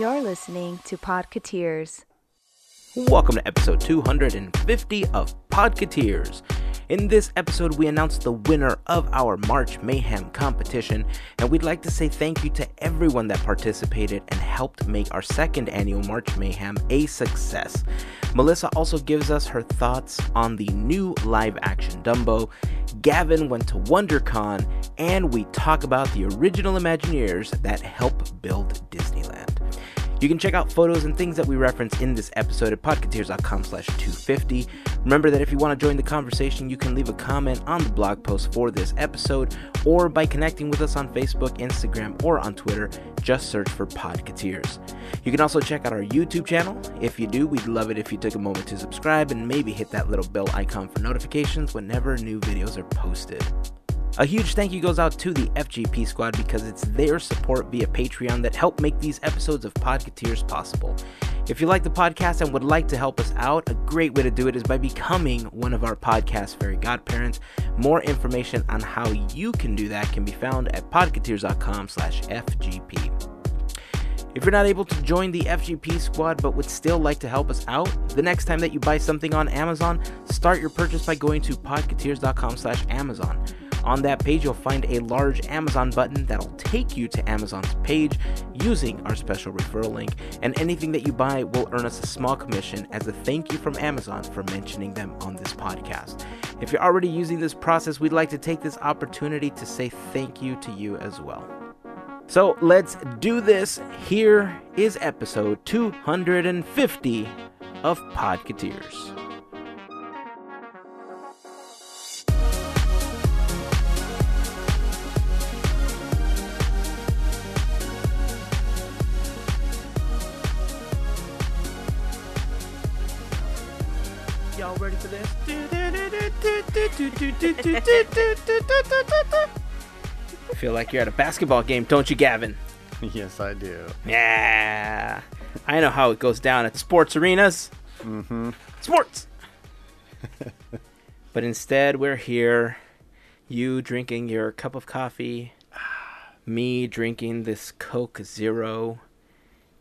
You're listening to Podcateers. Welcome to episode 250 of Podcateers. In this episode, we announce the winner of our March Mayhem competition, and we'd like to say thank you to everyone that participated and helped make our second annual March Mayhem a success. Melissa also gives us her thoughts on the new live action Dumbo. Gavin went to WonderCon, and we talk about the original Imagineers that help build Disneyland. You can check out photos and things that we reference in this episode at podcateers.com slash 250. Remember that if you want to join the conversation, you can leave a comment on the blog post for this episode or by connecting with us on Facebook, Instagram, or on Twitter. Just search for Podcateers. You can also check out our YouTube channel. If you do, we'd love it if you took a moment to subscribe and maybe hit that little bell icon for notifications whenever new videos are posted. A huge thank you goes out to the FGP squad because it's their support via Patreon that helped make these episodes of Podcateers possible. If you like the podcast and would like to help us out, a great way to do it is by becoming one of our podcast fairy godparents. More information on how you can do that can be found at podcateers.com slash FGP. If you're not able to join the FGP squad but would still like to help us out, the next time that you buy something on Amazon, start your purchase by going to podcateers.com slash Amazon. On that page, you'll find a large Amazon button that'll take you to Amazon's page using our special referral link, and anything that you buy will earn us a small commission as a thank you from Amazon for mentioning them on this podcast. If you're already using this process, we'd like to take this opportunity to say thank you to you as well. So let's do this. Here is episode 250 of Podcateers. Ready for this? I feel like you're at a basketball game, don't you, Gavin? Yes, I do. Yeah. I know how it goes down at sports arenas. Mm-hmm. Sports! but instead, we're here, you drinking your cup of coffee, me drinking this Coke Zero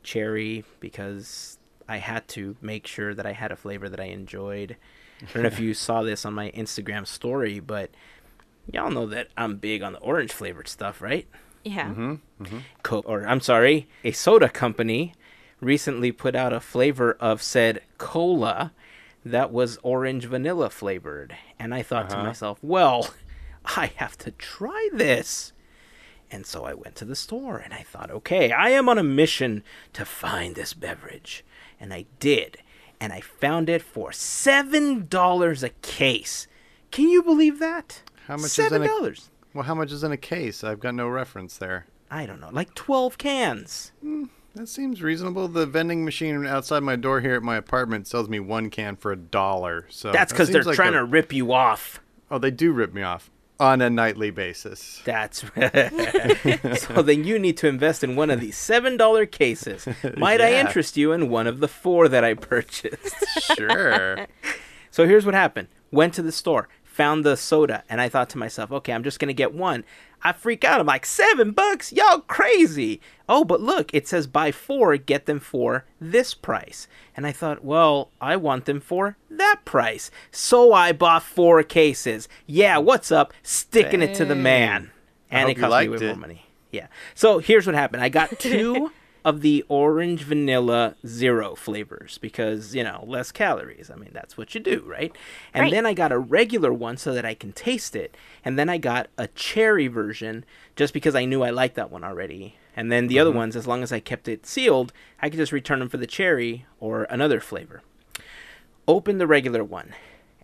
cherry because I had to make sure that I had a flavor that I enjoyed. I don't know if you saw this on my Instagram story, but y'all know that I'm big on the orange flavored stuff, right? Yeah. Mm-hmm. Coke, or I'm sorry, a soda company recently put out a flavor of said cola that was orange vanilla flavored. And I thought to Uh-huh. myself, well, I have to try this. And so I went to the store and I thought, okay, I am on a mission to find this beverage. And I did. And I found it for $7 a case. Can you believe that? How much is in a- $7. Well, how much is in a case? I've got no reference there. I don't know, like 12 cans. Hmm, that seems reasonable. The vending machine outside my door here at my apartment sells me one can for a dollar. So That's that because they're like trying a- to rip you off. Oh, they do rip me off on a nightly basis. That's right. so. Then you need to invest in one of these seven dollar cases. Might I interest you in one of the four that I purchased? Sure. so here's what happened. Went to the store, found the soda, and I thought to myself, okay, I'm just gonna get one. I freak out. I'm like, seven bucks? Y'all crazy. Oh, but look, it says buy four, get them for this price. And I thought, well, I want them for that price. So I bought four cases. Yeah, what's up? Sticking it to the Dang. man. And it you cost me way more money. Yeah. So here's what happened. I got two of the orange vanilla zero flavors because, you know, less calories. I mean, that's what you do, right? And Right. then I got a regular one so that I can taste it. And then I got a cherry version just because I knew I liked that one already. And then the other ones, as long as I kept it sealed, I could just return them for the cherry or another flavor. Opened the regular one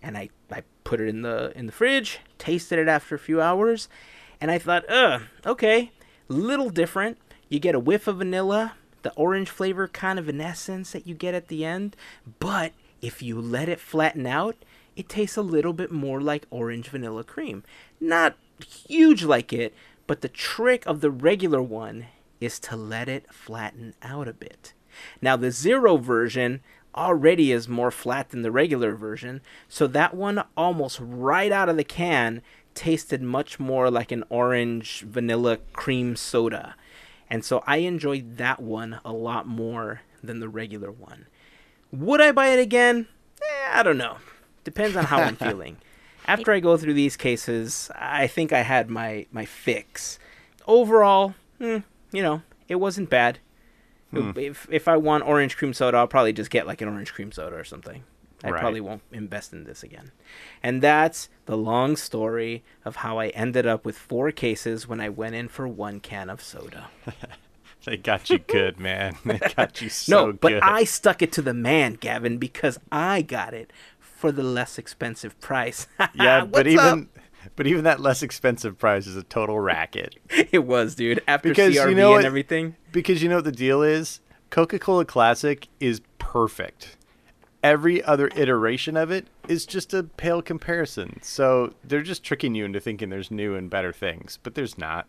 and I, I put it in the in the fridge, tasted it after a few hours, and I thought, uh, okay, little different. You get a whiff of vanilla, the orange flavor kind of an essence that you get at the end, but if you let it flatten out, it tastes a little bit more like orange vanilla cream. Not huge like it, but the trick of the regular one is to let it flatten out a bit. Now, the zero version already is more flat than the regular version, so that one almost right out of the can tasted much more like an orange vanilla cream soda. And so I enjoyed that one a lot more than the regular one. Would I buy it again? Eh, I don't know. Depends on how I'm feeling. After I go through these cases, I think I had my, my fix. Overall, hmm, you know, it wasn't bad. If if I want orange cream soda, I'll probably just get like an orange cream soda or something. I Right. probably won't invest in this again. And that's the long story of how I ended up with four cases when I went in for one can of soda. They got you good, man. They got you so no, but good. I stuck it to the man, Gavin, because I got it for the less expensive price. yeah, but What's up? even but even that less expensive price is a total racket. it was, dude. After Because you know and what? everything. Because you know what the deal is? Coca-Cola Classic is perfect. Every other iteration of it is just a pale comparison. So they're just tricking you into thinking there's new and better things, but there's not.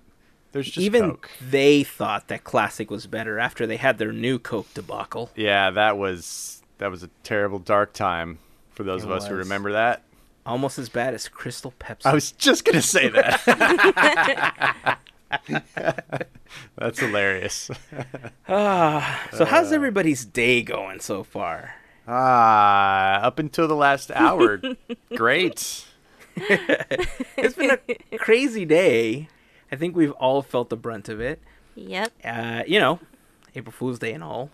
There's just Even Coke. they thought that Classic was better after they had their new Coke debacle. Yeah, that was that was a terrible dark time for those It of us who remember that. Almost as bad as Crystal Pepsi. I was just gonna say that. That's hilarious. Ah, so how's uh. everybody's day going so far? Ah, up until the last hour, great. It's been a crazy day. I think we've all felt the brunt of it. Yep. Uh, you know, April Fool's Day and all.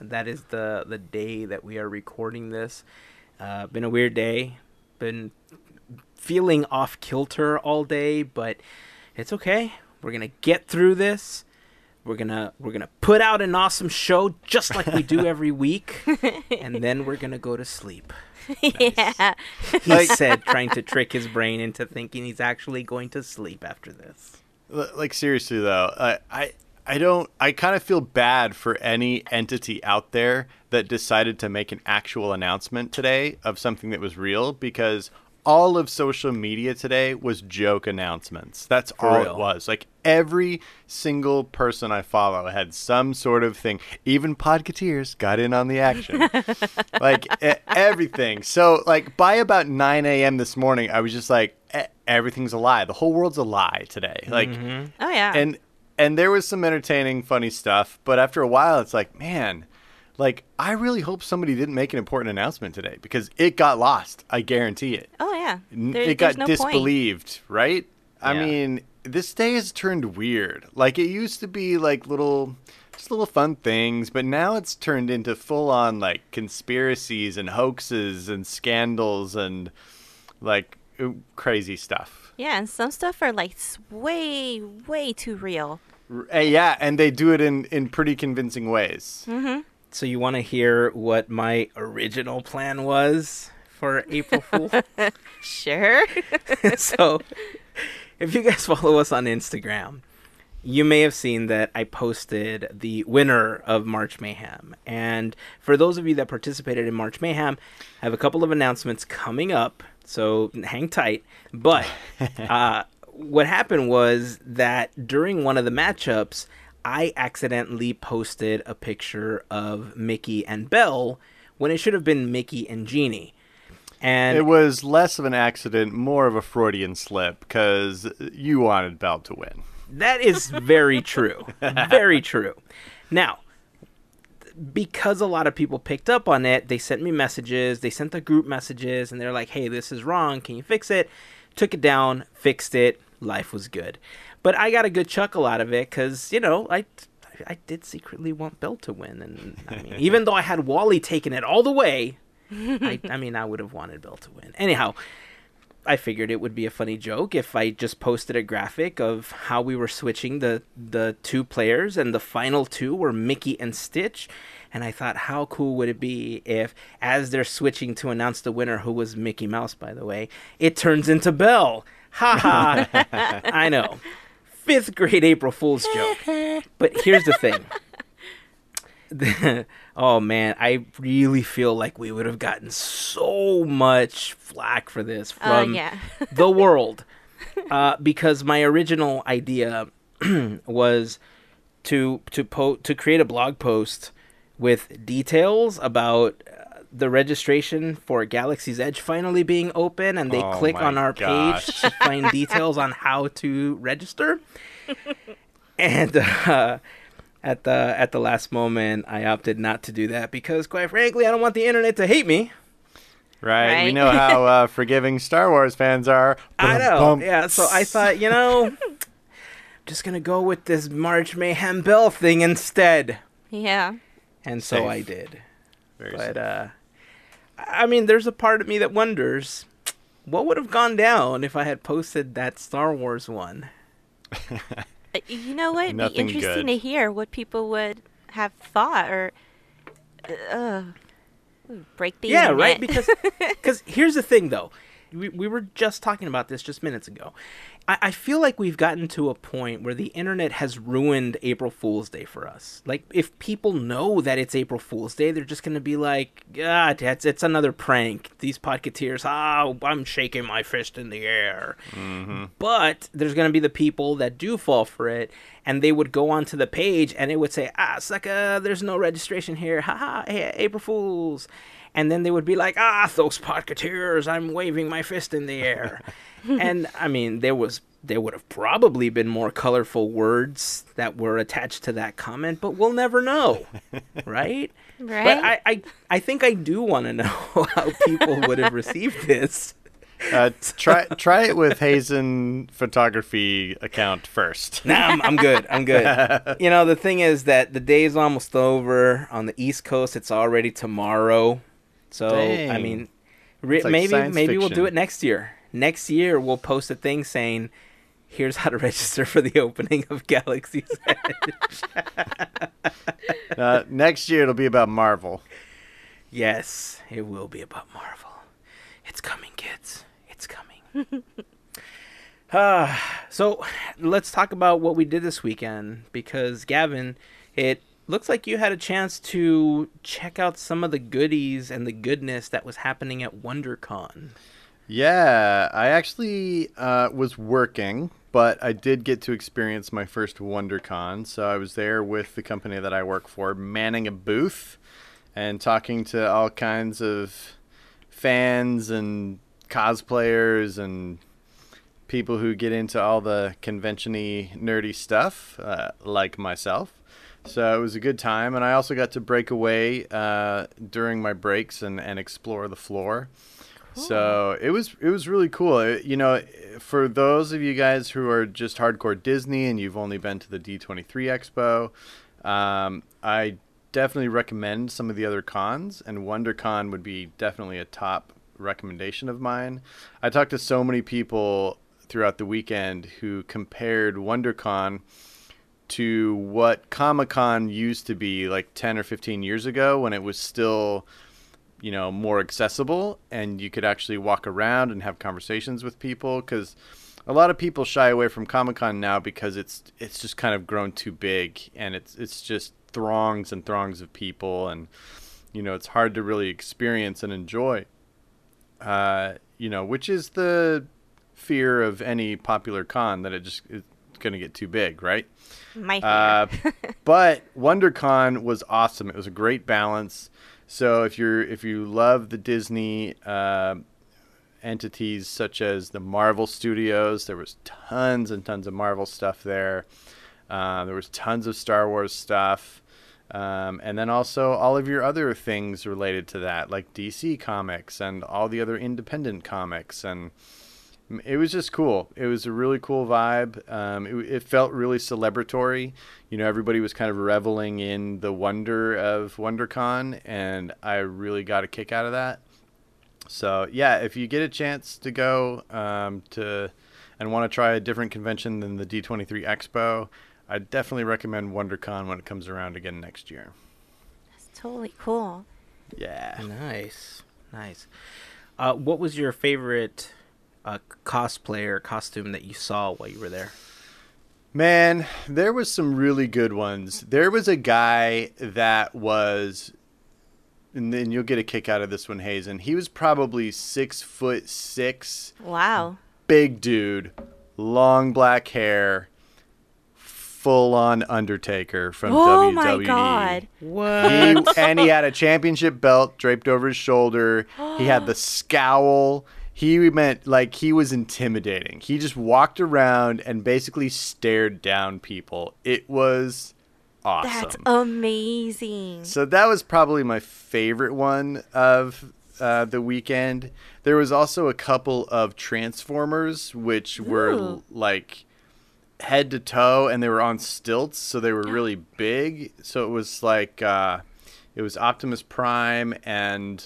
That is the the day that we are recording this. Uh, been a weird day. Been feeling off kilter all day, but it's okay. We're gonna get through this. We're gonna we're gonna put out an awesome show just like we do every week, and then we're gonna go to sleep. Yeah. He Like- said, trying to trick his brain into thinking he's actually going to sleep after this. Like seriously though, I I, I don't. I kind of feel bad for any entity out there that decided to make an actual announcement today of something that was real because all of social media today was joke announcements. That's all real. it was. Like every single person I follow had some sort of thing. Even Podcateers got in on the action. like everything. So like by about 9 a.m. this morning, I was just like, e- everything's a lie. The whole world's a lie today. Like, mm-hmm. Oh yeah. and and there was some entertaining, funny stuff. But after a while, it's like, man, like I really hope somebody didn't make an important announcement today because it got lost. I guarantee it. oh yeah. There- it got there's no point. disbelieved, right? I mean, this day has turned weird. Like it used to be like little just little fun things, but now it's turned into full on like conspiracies and hoaxes and scandals and like crazy stuff. Yeah, and some stuff are like way, way too real. Uh, yeah, and they do it in in pretty convincing ways. Mm-hmm. So you want to hear what my original plan was for April Fool? Sure. so, if you guys follow us on Instagram, you may have seen that I posted the winner of March Mayhem. And for those of you that participated in March Mayhem, I have a couple of announcements coming up. So hang tight. But uh, what happened was that during one of the matchups, I accidentally posted a picture of Mickey and Belle when it should have been Mickey and Genie. And It was less of an accident, more of a Freudian slip, because you wanted Belle to win. That is very true. very true. Now, because a lot of people picked up on it, they sent me messages, they sent the group messages, and they're like, hey, this is wrong. Can you fix it? Took it down, fixed it. Life was good. But I got a good chuckle out of it because, you know, I. I did secretly want Belle to win, and I mean, even though I had Wally taking it all the way, I, I mean, I would have wanted Belle to win. Anyhow, I figured it would be a funny joke if I just posted a graphic of how we were switching the the two players and the final two were Mickey and Stitch. And I thought, how cool would it be if, as they're switching to announce the winner, who was Mickey Mouse, by the way, it turns into Belle? Ha ha! I know. Fifth grade April Fool's joke. But here's the thing. oh man, I really feel like we would have gotten so much flack for this Oh from yeah. the world uh, because my original idea was to to po- to create a blog post with details about uh, the registration for Galaxy's Edge finally being open, and they Oh click on our gosh. page to find details on how to register. And uh, at the at the last moment, I opted not to do that because, quite frankly, I don't want the internet to hate me. Right? We know how uh, forgiving Star Wars fans are. I know. Bum, bum. Yeah, so I thought, you know, I'm just gonna go with this March Mayhem Belle thing instead, Yeah. and so Safe. I did. Very But uh, I mean, there's a part of me that wonders what would have gone down if I had posted that Star Wars one. Uh, You know what? It'd be interesting good. to hear what people would have thought or uh, break the yeah, internet. right. Because because here's the thing, though. We, we were just talking about this just minutes ago. I, I feel like we've gotten to a point where the internet has ruined April Fool's Day for us. Like, if people know that it's April Fool's Day, they're just going to be like, ah, it's, it's another prank. These podcateers, ah, I'm shaking my fist in the air. But there's going to be the people that do fall for it, and they would go onto the page and it would say, ah, sucker, there's no registration here. Ha ha, hey, April Fools. And then they would be like, ah, those podcateers, I'm waving my fist in the air. and I mean, there was. There would have probably been more colorful words that were attached to that comment, but we'll never know, right? But Right? I, I, I think I do want to know how people would have received this. Uh, try try it with Hazen photography account first. Nah, I'm, I'm good. I'm good. you know, the thing is that the day is almost over. On the East Coast, it's already tomorrow. So, I mean, re- like maybe science maybe we'll do it next year. Next year, we'll post a thing saying, "Here's how to register for the opening of Galaxy's Edge." Uh, next year it'll be about Marvel. yes, it will be about Marvel. It's coming, kids. It's coming. uh, so let's talk about what we did this weekend because Gavin, it looks like you had a chance to check out some of the goodies and the goodness that was happening at WonderCon. Yeah, I actually uh, was working, but I did get to experience my first WonderCon. So I was there with the company that I work for, manning a booth and talking to all kinds of fans and cosplayers and people who get into all the convention-y nerdy stuff, uh, like myself. So it was a good time, and I also got to break away uh, during my breaks and, and explore the floor. So it was it was really cool. It- you know, for those of you guys who are just hardcore Disney and you've only been to the D23 Expo, um, I definitely recommend some of the other cons, and WonderCon would be definitely a top recommendation of mine. I talked to so many people throughout the weekend who compared WonderCon to what Comic Con used to be like 10 or 15 years ago when it was still you know more accessible and you could actually walk around and have conversations with people because a lot of people shy away from Comic Con now because it's it's just kind of grown too big and it's it's just throngs and throngs of people and you know it's hard to really experience and enjoy. Uh, you know which is the fear of any popular con that it just it's going to get too big right My uh, but WonderCon was awesome. It was a great balance. So if you're if you love the Disney uh, entities such as the Marvel Studios, there was tons and tons of Marvel stuff there. Uh, there was tons of Star Wars stuff. Um, and then also all of your other things related to that, like DC Comics and all the other independent comics and it was just cool. It was a really cool vibe. Um, it, it felt really celebratory. You know, everybody was kind of reveling in the wonder of WonderCon, and I really got a kick out of that. So yeah, if you get a chance to go um, to and want to try a different convention than the D23 Expo, I definitely recommend WonderCon when it comes around again next year. That's totally cool. Yeah. Nice, nice. Uh, what was your favorite uh, cosplayer costume that you saw while you were there? Man, there was some really good ones. There was a guy that was, and then you'll get a kick out of this one, Hazen. He was probably six foot six, Wow. big dude, long black hair, full on Undertaker from Oh WWE. my god. What? He, and he had a championship belt draped over his shoulder. He had the scowl. He meant like he was intimidating. He just walked around and basically stared down people. It was awesome. That's amazing. So that was probably my favorite one of uh, the weekend. There was also a couple of Transformers, which were like head to toe, and they were on stilts, so they were really big. So it was like uh, it was Optimus Prime and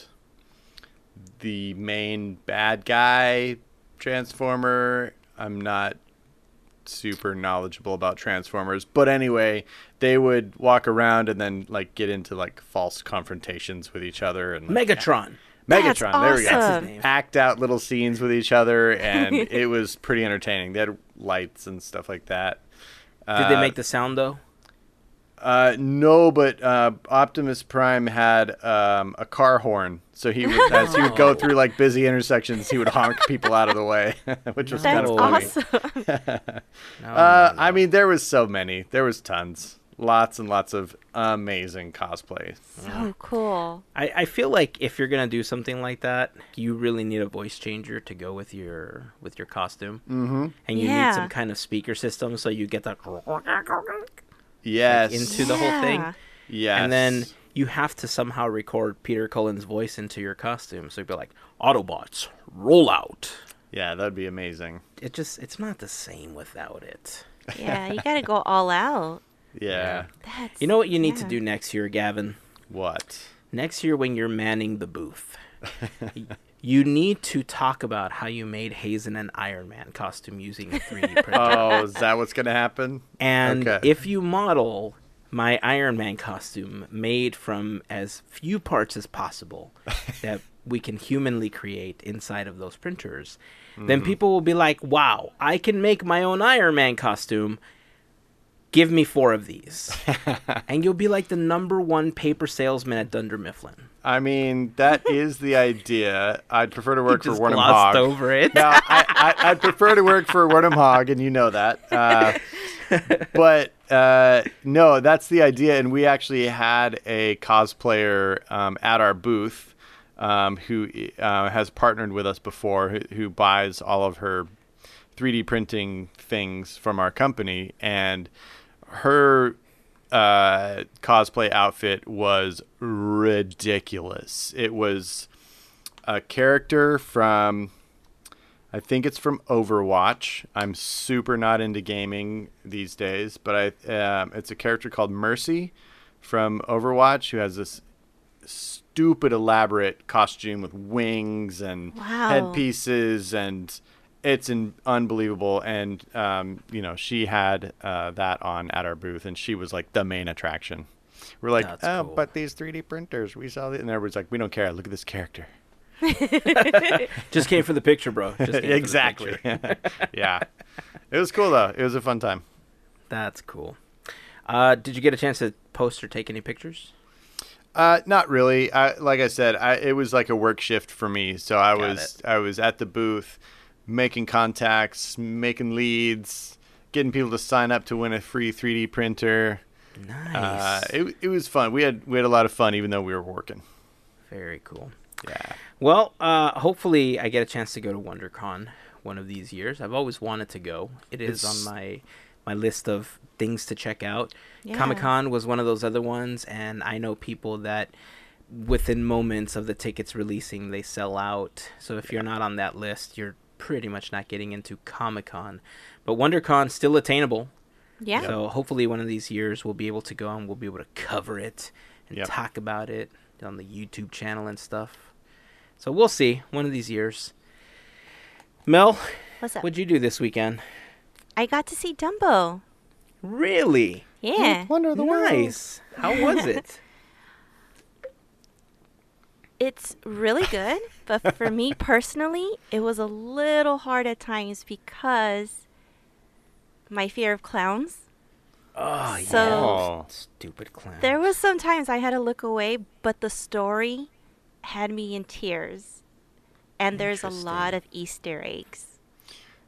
the main bad guy Transformer. I'm not super knowledgeable about Transformers, but anyway, they would walk around and then like get into like false confrontations with each other and like, Megatron. That's Megatron. There we go. That's his name. Act out little scenes with each other, and it was pretty entertaining. They had lights and stuff like that. Did they uh, make the sound though? Uh, no, but uh, Optimus Prime had um, a car horn, so he would, as he would go through like busy intersections, he would honk people out of the way, which was kind That's of funny. awesome. No, Uh, no, no. I mean, there was so many. There was tons, lots and lots of amazing cosplay. so cool. I, I feel like if you're gonna do something like that, you really need a voice changer to go with your with your costume, mm-hmm. and you need some kind of speaker system so you get that Yes, into the whole thing, Yeah. yes, and then you have to somehow record Peter Cullen's voice into your costume. So you'd be like, Autobots, roll out. yeah, that'd be amazing. It just it's not the same without it. Yeah, you gotta go all out. Yeah. That's You know what you need to do next year, Gavin? What? Next year, when you're manning the booth, you need to talk about how you made Hazen an Iron Man costume using a 3D printer. Oh, is that what's gonna happen? and okay. if you model my Iron Man costume made from as few parts as possible that we can humanly create inside of those printers, then mm. people will be like, wow, I can make my own Iron Man costume. Give me four of these. and you'll be like the number one paper salesman at Dunder Mifflin. I mean, that is the idea. I'd prefer to work for Wernham Hogg. over it. no, I, I, I'd prefer to work for Wernham Hogg, and you know that. Uh, but uh, no, that's the idea. And we actually had a cosplayer um, at our booth um, who uh, has partnered with us before, who, who buys all of her 3D printing things from our company, and her uh, cosplay outfit was ridiculous. It was a character from, I think it's from Overwatch. I'm super not into gaming these days, but I um, it's a character called Mercy from Overwatch who has this stupid elaborate costume with wings and Wow. headpieces and it's in, unbelievable and um, you know she had uh, that on at our booth and she was like the main attraction we're like That's oh cool. but these 3d printers we saw it and everybody's like we don't care look at this character Just came for the picture, bro. Just came for the exactly picture. yeah it was cool though it was a fun time That's cool. Uh, did you get a chance to post or take any pictures? Uh, not really. I, like I said, I, it was like a work shift for me. So I Got was I was at the booth, making contacts, making leads, getting people to sign up to win a free 3D printer. Nice. Uh, it it was fun. We had we had a lot of fun, even though we were working. Very cool. Yeah. Well, uh, hopefully I get a chance to go to WonderCon one of these years. I've always wanted to go. It is It's- on my my list of things to check out. Yeah. Comic Con was one of those other ones, and I know people that within moments of the tickets releasing, they sell out. So if you're not on that list, you're pretty much not getting into Comic Con. But WonderCon still attainable. Yeah. So hopefully one of these years we'll be able to go and we'll be able to cover it and Yep. talk about it on the YouTube channel and stuff. So we'll see one of these years. Mel, What's up? what'd you do this weekend? I got to see Dumbo. Really? Yeah. Wonder of the world. How was it? It's really good, but for me personally, it was a little hard at times because my fear of clowns. Oh, So- yeah. Oh. Stupid clowns. There was some times I had to look away, but the story had me in tears. And there's a lot of Easter eggs.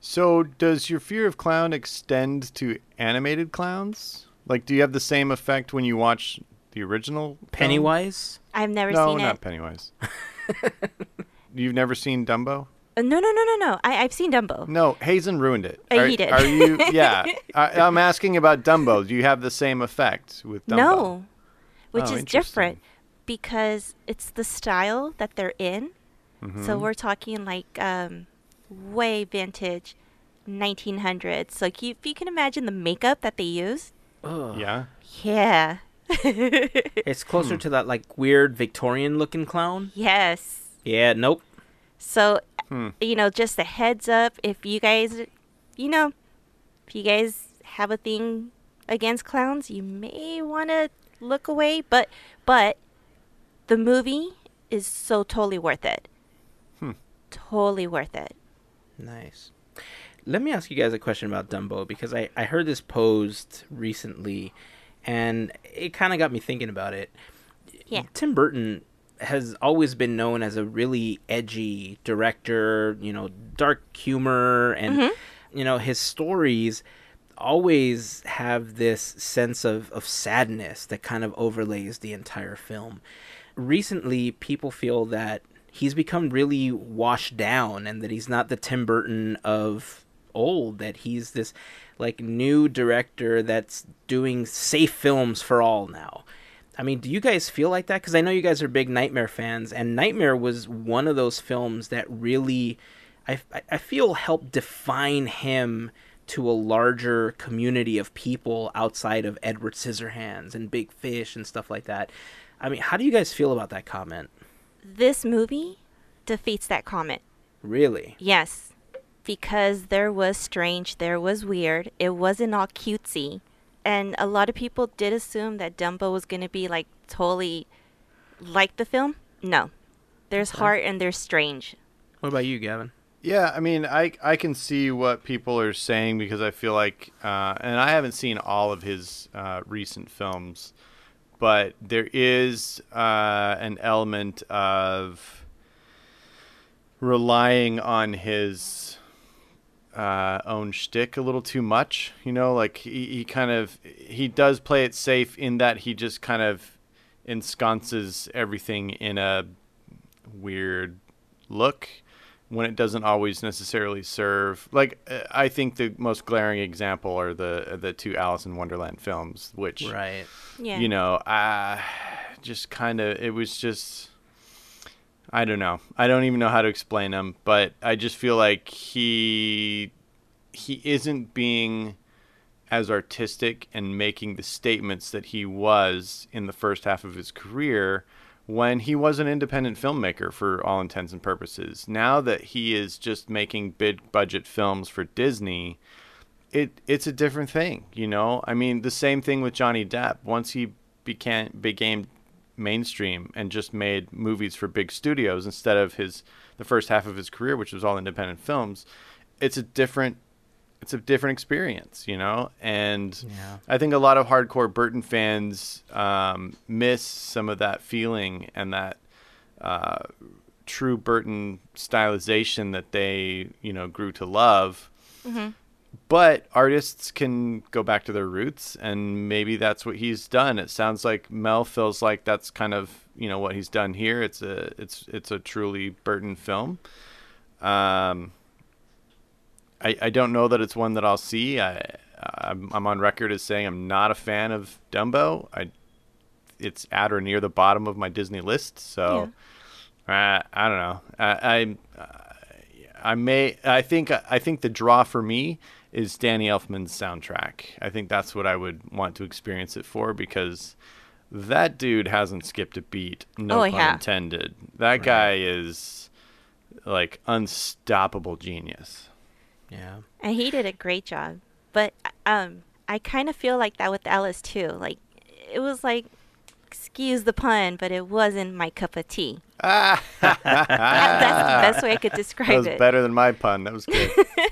So does your fear of clown extend to animated clowns? Like, do you have the same effect when you watch the original? film? Pennywise? I've never No, seen not. Pennywise. You've never seen Dumbo? Uh, no, no, no, no, no. I, I've seen Dumbo. No, Hazen ruined it. Uh, are, he did. Are you? Yeah. I, I'm asking about Dumbo. Do you have the same effect with Dumbo? No, which Oh, is different because it's the style that they're in. Mm-hmm. So we're talking like um, way vintage, 1900s. Like if you, if you can imagine the makeup that they use, Ugh. Yeah. yeah, It's closer to that like weird Victorian looking clown. yes. Yeah, nope. So Hmm. you know, just a heads up if you guys, you know, if you guys have a thing against clowns, you may want to look away. But but the movie is so totally worth it. Hmm. Totally worth it. Nice. Let me ask you guys a question about Dumbo because I, I heard this posed recently and it kind of got me thinking about it. Yeah. Tim Burton has always been known as a really edgy director, you know, dark humor and mm-hmm. you know, his stories always have this sense of, of sadness that kind of overlays the entire film. Recently, people feel that he's become really washed down and that he's not the Tim Burton of old, that he's this like new director that's doing safe films for all now. I mean, do you guys feel like that? Because I know you guys are big Nightmare fans, and Nightmare was one of those films that really, I, I- I feel, helped define him to a larger community of people outside of Edward Scissorhands and Big Fish and stuff like that. I mean, how do you guys feel about that comment? This movie defeats that comment. Really? Yes, because there was strange, there was weird. It wasn't all cutesy. And a lot of people did assume that Dumbo was going to be like totally like the film. No. There's heart and there's strange. What about you, Gavin? Yeah, I mean, I I can see what people are saying because I feel like, uh, and I haven't seen all of his uh, recent films, but there is uh, an element of relying on his uh, own shtick a little too much. You know, like he, he kind of he does play it safe in that he just kind of ensconces everything in a weird look when it doesn't always necessarily serve. Like uh, I think the most glaring example are the the two Alice in Wonderland films, which Right. Yeah. you know, uh, just kind of it was just I don't know. I don't even know how to explain him, but I just feel like he he isn't being as artistic and making the statements that he was in the first half of his career when he was an independent filmmaker for all intents and purposes. Now that he is just making big budget films for Disney, it it's a different thing, you know. I mean, the same thing with Johnny Depp. Once he became became mainstream and just made movies for big studios instead of his the first half of his career, which was all independent films, it's a different it's a different experience, you know. And Yeah. I think a lot of hardcore Burton fans um, miss some of that feeling and that uh, true Burton stylization that they you know grew to love but artists can go back to their roots and maybe that's what he's done. It sounds like mel feels like that's kind of you know what he's done here. It's a it's it's a truly burton film. Um i i don't know that it's one that i'll see. I i'm, I'm on record as saying i'm not a fan of dumbo. I it's at or near the bottom of my disney list so uh, i don't know. I i I may. I think. I think the draw for me is Danny Elfman's soundtrack. I think that's what I would want to experience it for because that dude hasn't skipped a beat. No Oh, pun yeah. intended. That guy is like unstoppable genius. Yeah. And he did a great job. But um I kind of feel like that with Alice too. Like it was like excuse the pun, but it wasn't my cup of tea. Ah, That- that's the best way I could that describe was it. better than my pun. That was good.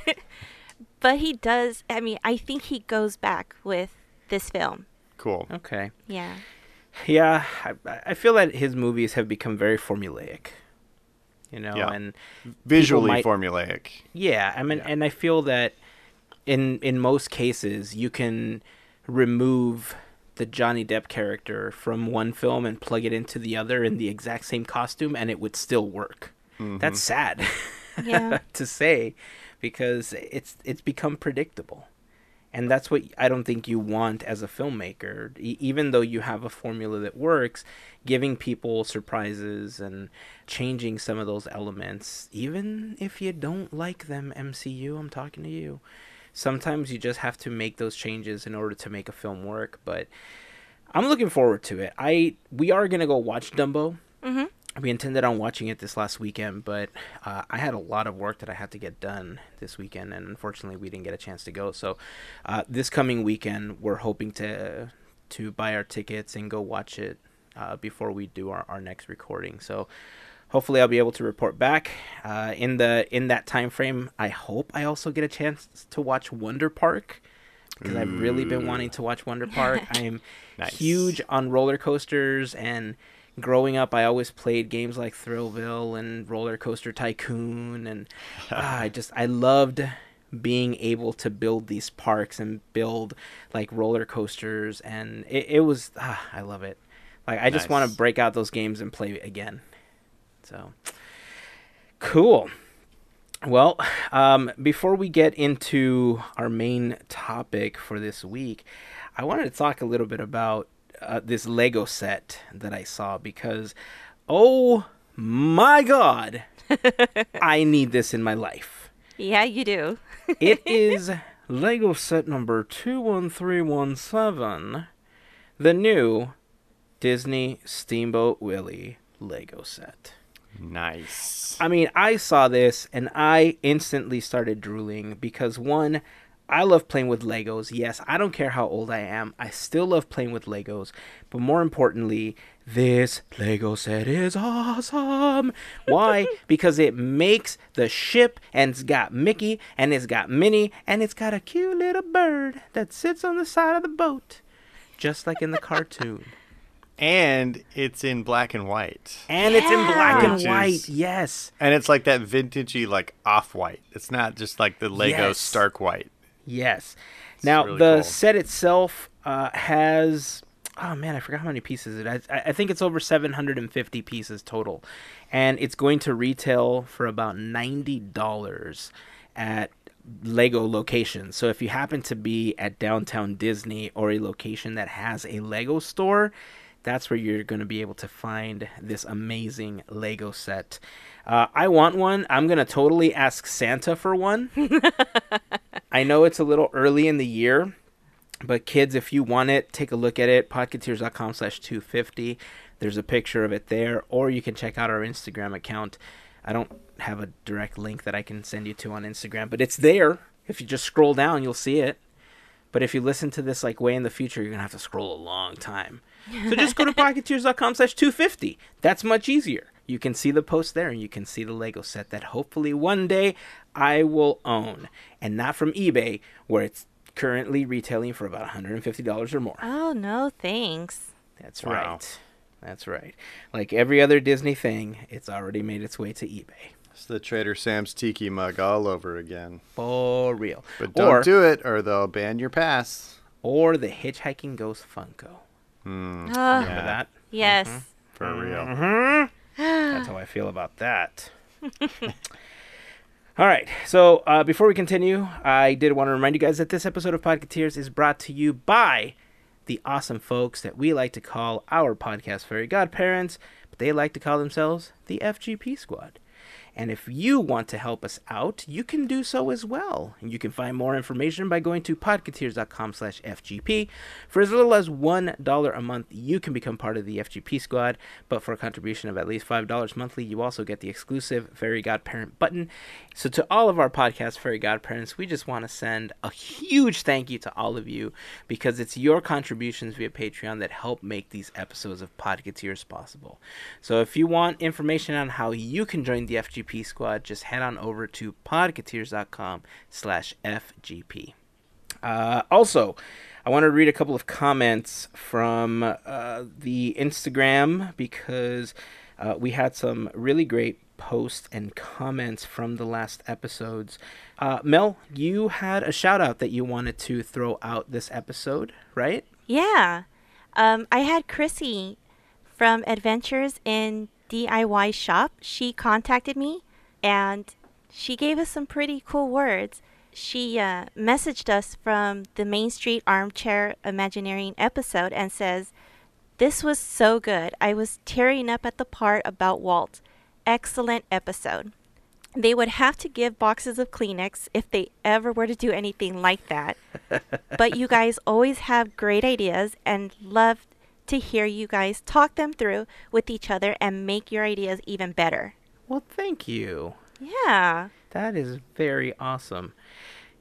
But he does. I mean, I think he goes back with this film. cool. Okay. Yeah. Yeah, I, I feel that his movies have become very formulaic. You know, Yeah. and Visually might- formulaic. Yeah, I mean, Yeah. and I feel that in in most cases you can remove the Johnny Depp character from one film and plug it into the other in the exact same costume, and it would still work. Mm-hmm. That's sad. Yeah. to say because it's it's become predictable. And that's what I don't think you want as a filmmaker. E- even though you have a formula that works, giving people surprises and changing some of those elements, even if you don't like them, MCU, I'm talking to you. Sometimes you just have to make those changes in order to make a film work. But I'm looking forward to it. I we are gonna go watch Dumbo. Mhm. We intended on watching it this last weekend, but uh, I had a lot of work that I had to get done this weekend, and unfortunately, we didn't get a chance to go. So, uh, this coming weekend, we're hoping to to buy our tickets and go watch it uh, before we do our, our next recording. So, hopefully, I'll be able to report back uh, in the in that time frame. I hope I also get a chance to watch Wonder Park because I've really been wanting to watch Wonder Park. I am Nice. huge on roller coasters and growing up I always played games like Thrillville and Roller Coaster Tycoon and ah, I just I loved being able to build these parks and build like roller coasters and it, it was ah, I love it. Like I just want to break out those games and play again. So cool. Well, um, before we get into our main topic for this week, I wanted to talk a little bit about uh, this Lego set that I saw because, oh my god, I need this in my life. Yeah, you do. It is Lego set number 21317, the new Disney Steamboat Willie Lego set. Nice. I mean, I saw this and I instantly started drooling because one, I love playing with Legos. Yes, I don't care how old I am. I still love playing with Legos. But more importantly, this Lego set is awesome. Why? because it makes the ship and it's got Mickey and it's got Minnie and it's got a cute little bird that sits on the side of the boat. Just like in the cartoon. And it's in black and white. And it's in black and is- white. Yes. And it's like that vintagey, like off white. It's not just like the Lego Yes. Stark white. Yes. Now really the cool. set itself uh, has oh man, I forgot how many pieces it has. I, I think it's over 750 pieces total, and it's going to retail for about ninety dollars at Lego locations. So if you happen to be at downtown Disney or a location that has a Lego store, that's where you're going to be able to find this amazing Lego set. Uh, I want one. I'm going to totally ask Santa for one. I know it's a little early in the year, but kids, if you want it, take a look at it. Podcateers.com slash 250. There's a picture of it there, or you can check out our Instagram account. I don't have a direct link that I can send you to on Instagram, but it's there. If you just scroll down, you'll see it. But if you listen to this like way in the future, you're gonna have to scroll a long time. So just go to podcateers.com slash 250. That's much easier. You can see the post there and you can see the Lego set that hopefully one day I will own. And not from eBay, where it's currently retailing for about $150 or more. Oh, no, thanks. That's Wow. right. That's right. Like every other Disney thing, it's already made its way to eBay. It's the Trader Sam's Tiki mug all over again. For real. But don't or, do it, or they'll ban your pass. or the Hitchhiking Ghost Funko. Hmm. Ah, Remember that? Yes. For real. Mm-hmm. That's how I feel about that. All right. So uh, before we continue, I did want to remind you guys that this episode of Podcateers is brought to you by the awesome folks that we like to call our podcast fairy godparents, but they like to call themselves the FGP Squad. And if you want to help us out, you can do so as well. And you can find more information by going to podcateers.com slash FGP. For as little as $1 a month, you can become part of the FGP squad. But for a contribution of at least $5 monthly, you also get the exclusive Fairy Godparent button. So to all of our podcast Fairy Godparents, we just want to send a huge thank you to all of you because it's your contributions via Patreon that help make these episodes of Podcateers possible. So if you want information on how you can join the FGP squad, just head on over to podcateers.com slash FGP. Uh, also, I want to read a couple of comments from uh, the Instagram because uh, we had some really great posts and comments from the last episodes. Uh, Mel, you had a shout out that you wanted to throw out this episode, right? Yeah. Um, I had Chrissy from Adventures in DIY Shop. She contacted me and she gave us some pretty cool words. She uh, messaged us from the Main Street Armchair Imagineering episode and says, This was so good. I was tearing up at the part about Walt. Excellent episode. They would have to give boxes of Kleenex if they ever were to do anything like that. but you guys always have great ideas and love to hear you guys talk them through with each other and make your ideas even better. Well, thank you. Yeah. That is very awesome.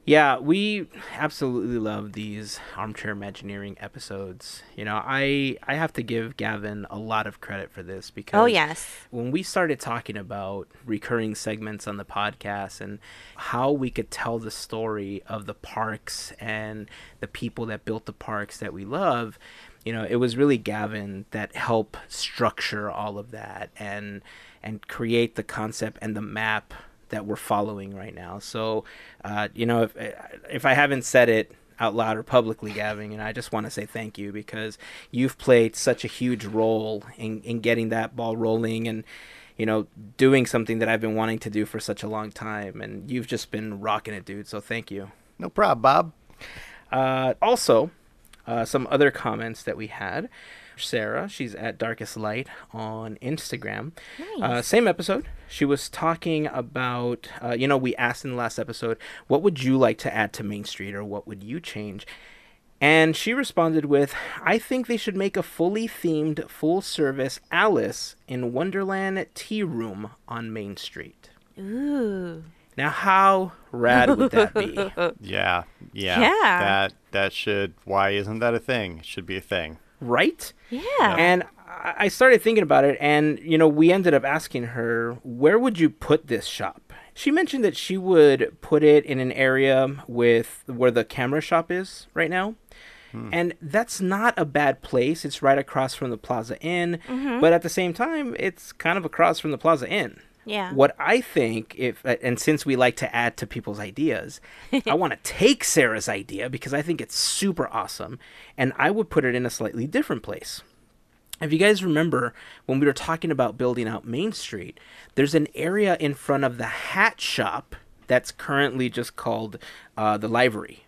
Yeah, we absolutely love these armchair imagineering episodes. You know, I I have to give Gavin a lot of credit for this because Oh, yes. when we started talking about recurring segments on the podcast and how we could tell the story of the parks and the people that built the parks that we love, you know, it was really Gavin that helped structure all of that and and create the concept and the map that we're following right now. So, uh, you know, if if I haven't said it out loud or publicly, Gavin, and I just want to say thank you because you've played such a huge role in in getting that ball rolling and you know doing something that I've been wanting to do for such a long time, and you've just been rocking it, dude. So thank you. No problem, Bob. Uh, also, uh, some other comments that we had. Sarah, she's at Darkest Light on Instagram. Uh, same episode. She was talking about, uh, you know, we asked in the last episode, what would you like to add to Main Street or what would you change? And she responded with, I think they should make a fully themed, full service Alice in Wonderland tea room on Main Street. Ooh. Now, how rad would that be? Yeah, yeah. Yeah. That that should. Why isn't that a thing? It should be a thing. Right? Yeah. And I I started thinking about it, and you know, we ended up asking her, where would you put this shop? She mentioned that she would put it in an area with where the camera shop is right now. Hmm. And that's not a bad place. It's right across from the Plaza Inn, mm-hmm. but at the same time, it's kind of across from the Plaza Inn. Yeah. What I think, if and since we like to add to people's ideas, I want to take Sarah's idea because I think it's super awesome, and I would put it in a slightly different place. If you guys remember when we were talking about building out Main Street, there's an area in front of the hat shop that's currently just called uh, the livery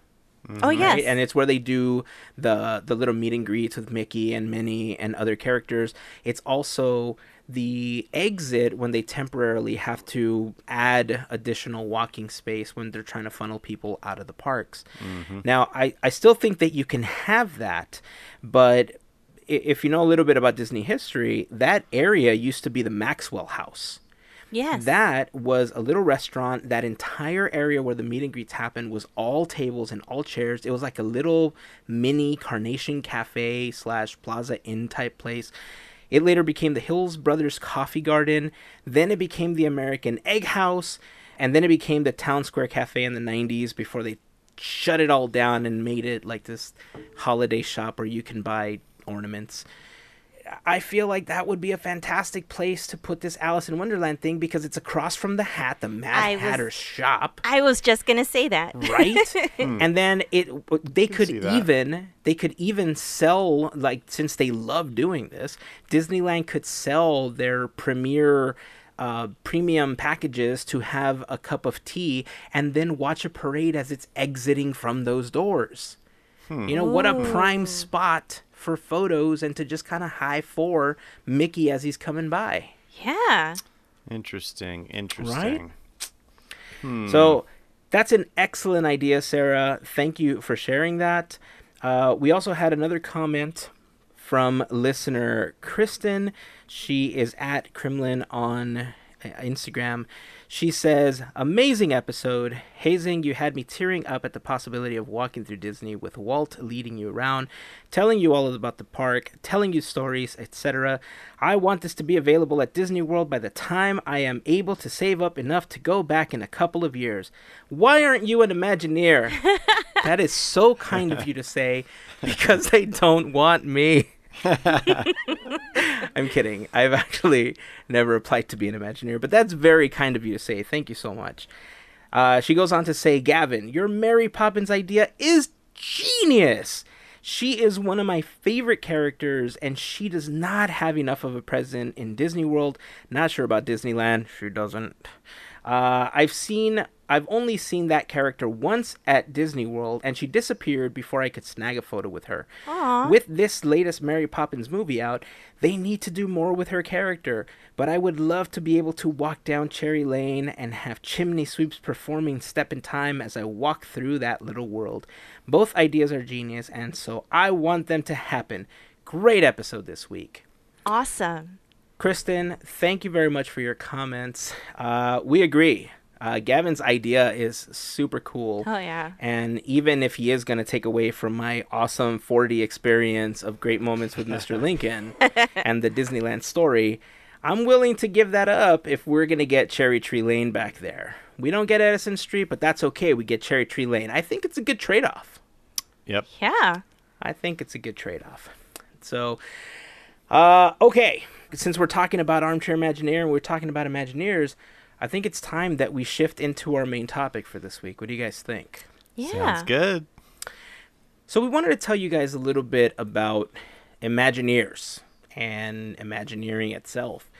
oh, yes. right? And it's where they do the the little meet and greets with Mickey and Minnie and other characters. It's also the exit when they temporarily have to add additional walking space when they're trying to funnel people out of the parks. Mm-hmm. Now, I, I still think that you can have that, but if you know a little bit about Disney history, that area used to be the Maxwell House. yes. That was a little restaurant. That entire area where the meet and greets happened was all tables and all chairs. It was like a little mini Carnation Cafe slash Plaza Inn type place. It later became the Hills Brothers Coffee Garden. Then it became the American Egg House. And then it became the Town Square Cafe in the 90s before they shut it all down and made it like this holiday shop where you can buy ornaments. I feel like that would be a fantastic place to put this Alice in Wonderland thing because it's across from the hat, the Mad I was- Hatter's shop, I was just going to say that. right? and then it they could even they could even sell like since they love doing this, Disneyland could sell their premier uh, premium packages to have a cup of tea and then watch a parade as it's exiting from those doors. You know, what a prime spot for photos and to just kind of high for Mickey as he's coming by. Yeah. Interesting. Interesting. Right. So that's an excellent idea, Sarah. Thank you for sharing that. Uh, we also had another comment from listener Kristen. She is at Kremlin on Uh, Instagram. She says, Amazing episode. Hazen, you had me tearing up at the possibility of walking through Disney with Walt leading you around, telling you all about the park, telling you stories, etc. I want this to be available at Disney World by the time I am able to save up enough to go back in a couple of years. Why aren't you an Imagineer? that is so kind of you to say because they don't want me. I'm kidding. I've actually never applied to be an Imagineer, but that's very kind of you to say. Thank you so much. Uh, she goes on to say, Gavin, your Mary Poppins idea is genius. She is one of my favorite characters, and she does not have enough of a present in Disney World. Not sure about Disneyland. She doesn't. Uh, I've seen, I've only seen that character once at Disney World, and she disappeared before I could snag a photo with her. Aw. With this latest Mary Poppins movie out, they need to do more with her character. But I would love to be able to walk down Cherry Lane and have chimney sweeps performing Step in Time as I walk through that little world. Both ideas are genius, and so I want them to happen. Great episode this week. Awesome. Kristen, thank you very much for your comments. Uh, we agree. Uh, Gavin's idea is super cool. Oh yeah. And even if he is going to take away from my awesome 4D experience of great moments with Mr. Lincoln and the Disneyland story, I'm willing to give that up if we're going to get Cherry Tree Lane back there. We don't get Edison Street, but that's okay. We get Cherry Tree Lane. I think it's a good trade off. Yep. Yeah. I think it's a good trade off. So, uh, okay. Since we're talking about Armchair Imagineer and we're talking about Imagineers, I think it's time that we shift into our main topic for this week. What do you guys think? Yeah. Sounds good. So, we wanted to tell you guys a little bit about Imagineers and Imagineering itself.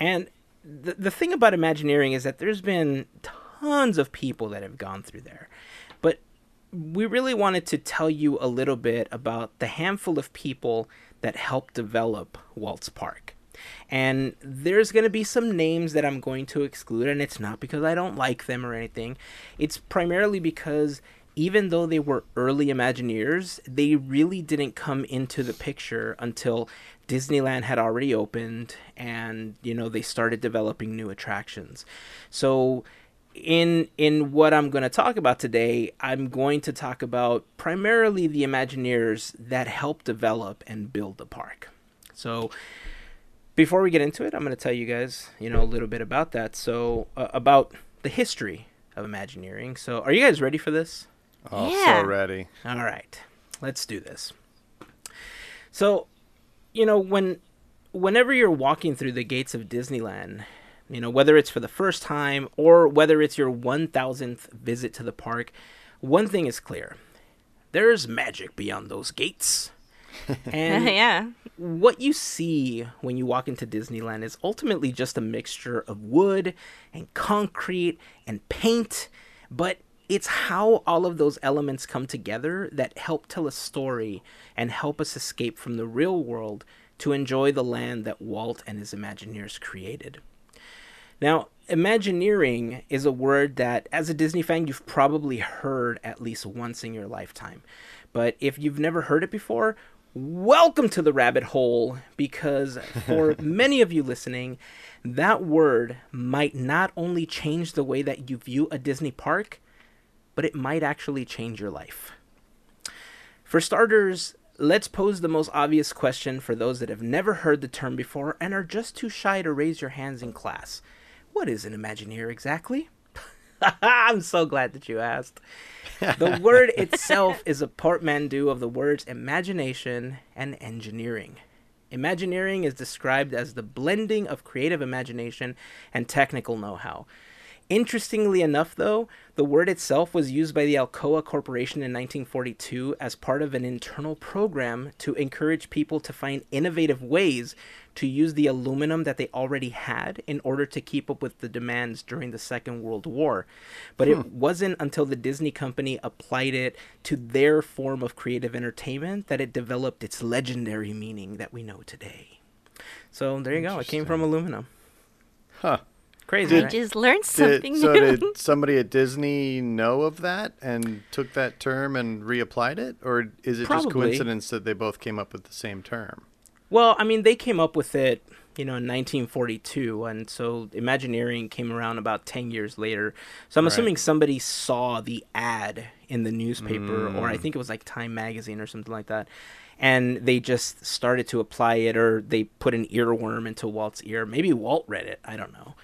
And the, the thing about Imagineering is that there's been tons of people that have gone through there. But we really wanted to tell you a little bit about the handful of people that helped develop Walt's Park. And there's going to be some names that I'm going to exclude, and it's not because I don't like them or anything. It's primarily because even though they were early Imagineers, they really didn't come into the picture until Disneyland had already opened and, you know, they started developing new attractions. So, in in what I'm going to talk about today, I'm going to talk about primarily the Imagineers that helped develop and build the park. So, before we get into it, I'm going to tell you guys, you know, a little bit about that. So, uh, about the history of Imagineering. So, are you guys ready for this? Oh, Yeah. so ready. All right, let's do this. So, you know, when whenever you're walking through the gates of Disneyland, you know, whether it's for the first time or whether it's your 1000th visit to the park, one thing is clear. There's magic beyond those gates. And yeah. what you see when you walk into Disneyland is ultimately just a mixture of wood and concrete and paint, but it's how all of those elements come together that help tell a story and help us escape from the real world to enjoy the land that Walt and his Imagineers created. Now, Imagineering is a word that, as a Disney fan, you've probably heard at least once in your lifetime. But if you've never heard it before, welcome to the rabbit hole because for many of you listening, that word might not only change the way that you view a Disney park, but it might actually change your life. For starters, let's pose the most obvious question for those that have never heard the term before and are just too shy to raise your hands in class. What is an Imagineer exactly? I'm so glad that you asked. The word itself is a portmanteau of the words imagination and engineering. Imagineering is described as the blending of creative imagination and technical know how. Interestingly enough, though, the word itself was used by the Alcoa Corporation in 1942 as part of an internal program to encourage people to find innovative ways to use the aluminum that they already had in order to keep up with the demands during the Second World War. But it hmm. wasn't until the Disney company applied it to their form of creative entertainment that it developed its legendary meaning that we know today. So there you go. It came from aluminum. Huh. Crazy, I right? just learned Did, something so new. did somebody at Disney know of that and took that term and reapplied it, or is it just coincidence that they both came up with the same term? Well, I mean, they came up with it, you know, in 1942, and so Imagineering came around about 10 years later. So I'm Right. assuming somebody saw the ad in the newspaper, or I mm. think it was like Time Magazine or something like that, and they just started to apply it, or they put an earworm into Walt's ear. Maybe Walt read it. I don't know,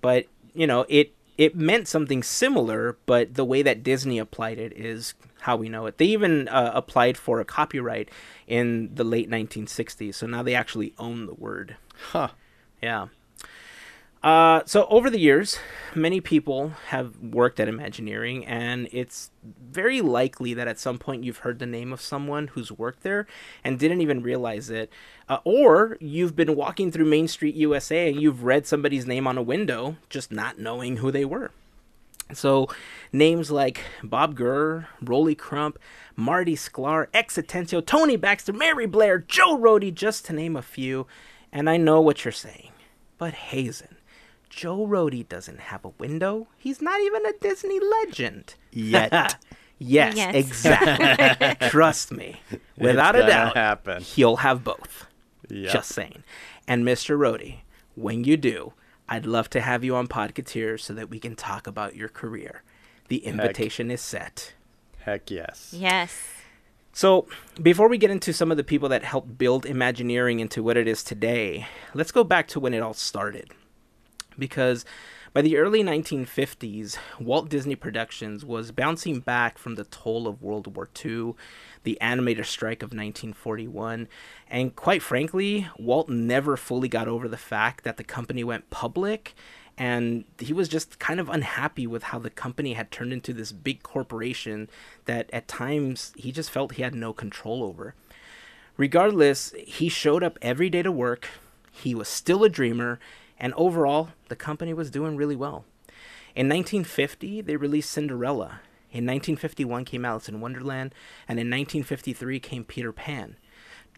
but you know, it it meant something similar, but the way that Disney applied it is how we know it. They even uh, applied for a copyright in the late 1960s, so now they actually own the word. Huh. Yeah. Uh, so over the years, many people have worked at Imagineering, and it's very likely that at some point you've heard the name of someone who's worked there and didn't even realize it, uh, or you've been walking through Main Street USA and you've read somebody's name on a window, just not knowing who they were. So, names like Bob Gurr, Rolly Crump, Marty Sklar, X Atencio, Tony Baxter, Mary Blair, Joe Rohde, just to name a few. And I know what you're saying. But Hazen, Joe Rohde doesn't have a window. He's not even a Disney legend. Yet. yes, Yes. exactly. Trust me. Without a doubt, happen. he'll have both. Yep. Just saying. And Mr. Rohde, when you do, I'd love to have you on Podcateers so that we can talk about your career. The invitation is set. Heck yes. Yes. So, before we get into some of the people that helped build Imagineering into what it is today, let's go back to when it all started. Because by the early 1950s, Walt Disney Productions was bouncing back from the toll of World War II, the animator strike of 1941, and quite frankly, Walt never fully got over the fact that the company went public and he was just kind of unhappy with how the company had turned into this big corporation that at times he just felt he had no control over. Regardless, he showed up every day to work, he was still a dreamer, and overall, the company was doing really well. In 1950, they released Cinderella. In 1951 came Alice in Wonderland, and in 1953 came Peter Pan.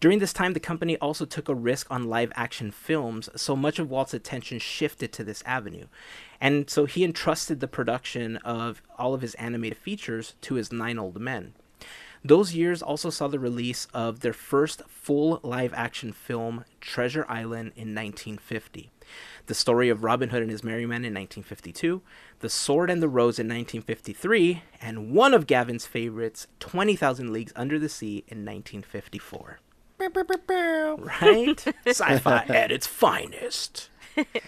During this time, the company also took a risk on live action films, so much of Walt's attention shifted to this avenue. And so he entrusted the production of all of his animated features to his nine old men. Those years also saw the release of their first full live action film, Treasure Island, in 1950. The story of Robin Hood and his merry men in 1952, The Sword and the Rose in 1953, and one of Gavin's favorites, 20,000 Leagues Under the Sea in 1954. Right? Sci fi at its finest.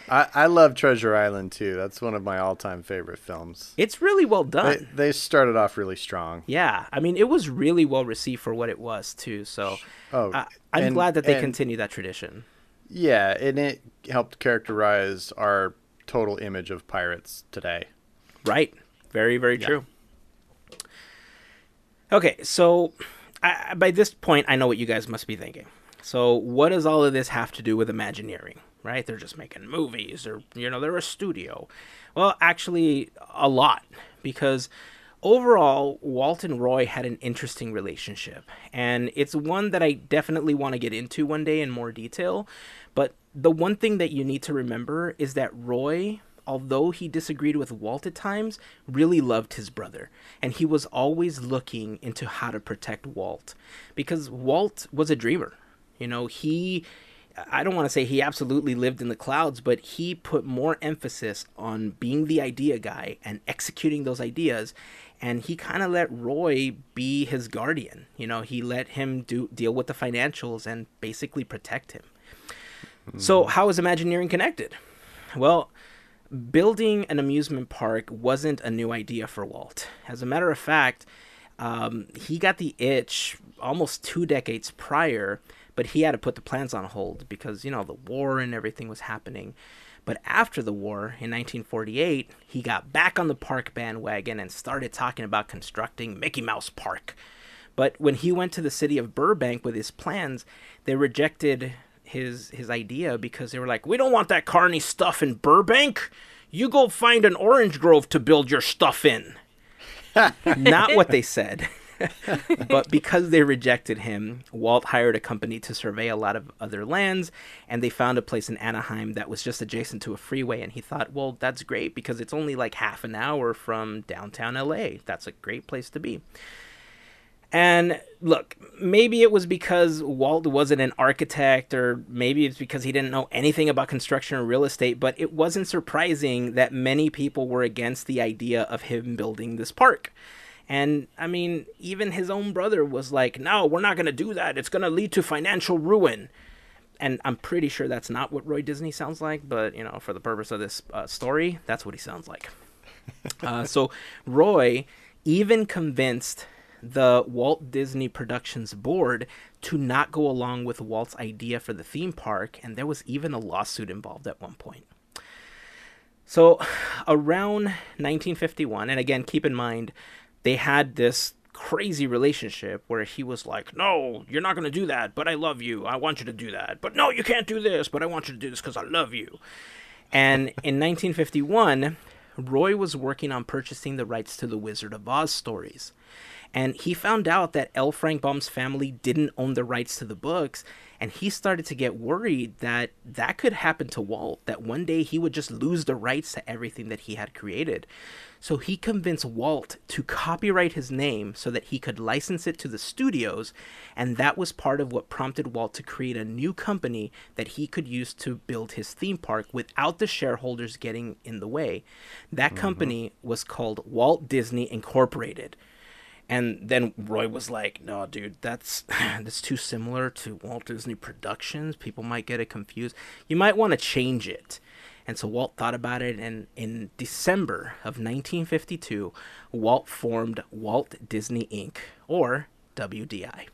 I, I love Treasure Island too. That's one of my all-time favorite films. It's really well done. they started off really strong. Yeah, I mean, it was really well received for what it was, too. So Oh, I, I'm and- glad that they and- continue that tradition. Yeah, and it helped characterize our total image of pirates today. Right. Very, very Yeah. true. Okay, so I, by this point, I know what you guys must be thinking. So, what does all of this have to do with Imagineering? Right? They're just making movies, or you know, they're a studio. Well, actually, a lot because overall, Walt and Roy had an interesting relationship, and it's one that I definitely want to get into one day in more detail. The one thing that you need to remember is that Roy, although he disagreed with Walt at times, really loved his brother, and he was always looking into how to protect Walt because Walt was a dreamer. You know, he I don't want to say he absolutely lived in the clouds, but he put more emphasis on being the idea guy and executing those ideas. And he kind of let Roy be his guardian. You know, he let him do deal with the financials and basically protect him. So, how is Imagineering connected? Well, building an amusement park wasn't a new idea for Walt. As a matter of fact, um, he got the itch almost two decades prior, but he had to put the plans on hold because, you know, the war and everything was happening. But after the war, in 1948, he got back on the park bandwagon and started talking about constructing Mickey Mouse Park. But when he went to the city of Burbank with his plans, they rejected his his idea because they were like, "We don't want that carny stuff in Burbank. You go find an orange grove to build your stuff in." Not what they said. but because they rejected him, Walt hired a company to survey a lot of other lands, and they found a place in Anaheim that was just adjacent to a freeway. And he thought, well, that's great because it's only like half an hour from downtown LA. That's a great place to be. And look, maybe it was because Walt wasn't an architect, or maybe it's because he didn't know anything about construction or real estate, but it wasn't surprising that many people were against the idea of him building this park. And I mean, even his own brother was like, no, we're not going to do that. It's going to lead to financial ruin. And I'm pretty sure that's not what Roy Disney sounds like, but you know, for the purpose of this uh, story, that's what he sounds like. uh, so Roy even convinced the Walt Disney Productions board to not go along with Walt's idea for the theme park, and there was even a lawsuit involved at one point. So, around 1951, and again, keep in mind, they had this crazy relationship where he was like, No, you're not going to do that, but I love you. I want you to do that. But no, you can't do this, but I want you to do this because I love you. And in 1951, Roy was working on purchasing the rights to the Wizard of Oz stories. And he found out that L. Frank Baum's family didn't own the rights to the books, and he started to get worried that that could happen to Walt, that one day he would just lose the rights to everything that he had created. So he convinced Walt to copyright his name so that he could license it to the studios, and that was part of what prompted Walt to create a new company that he could use to build his theme park without the shareholders getting in the way. That mm-hmm. company was called Walt Disney Incorporated. And then Roy was like, "No, dude, that's that's too similar to Walt Disney Productions. People might get it confused. You might want to change it." And so Walt thought about it, and in December of 1952, Walt formed Walt Disney Inc., or WDI.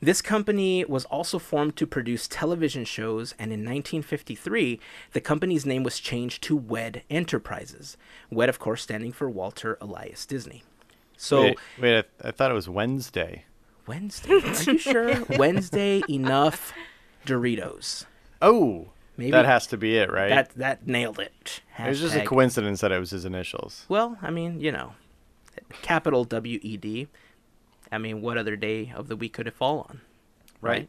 This company was also formed to produce television shows, and in 1953, the company's name was changed to WED Enterprises. WED, of course, standing for Walter Elias Disney. So, wait, wait I, I thought it was Wednesday. Wednesday? Are you sure? Wednesday enough Doritos. Oh, Maybe that has to be it, right? That that nailed it. Hashtag. It was just a coincidence that it was his initials. Well, I mean, you know, capital W E D. I mean, what other day of the week could it fall on? Right. right?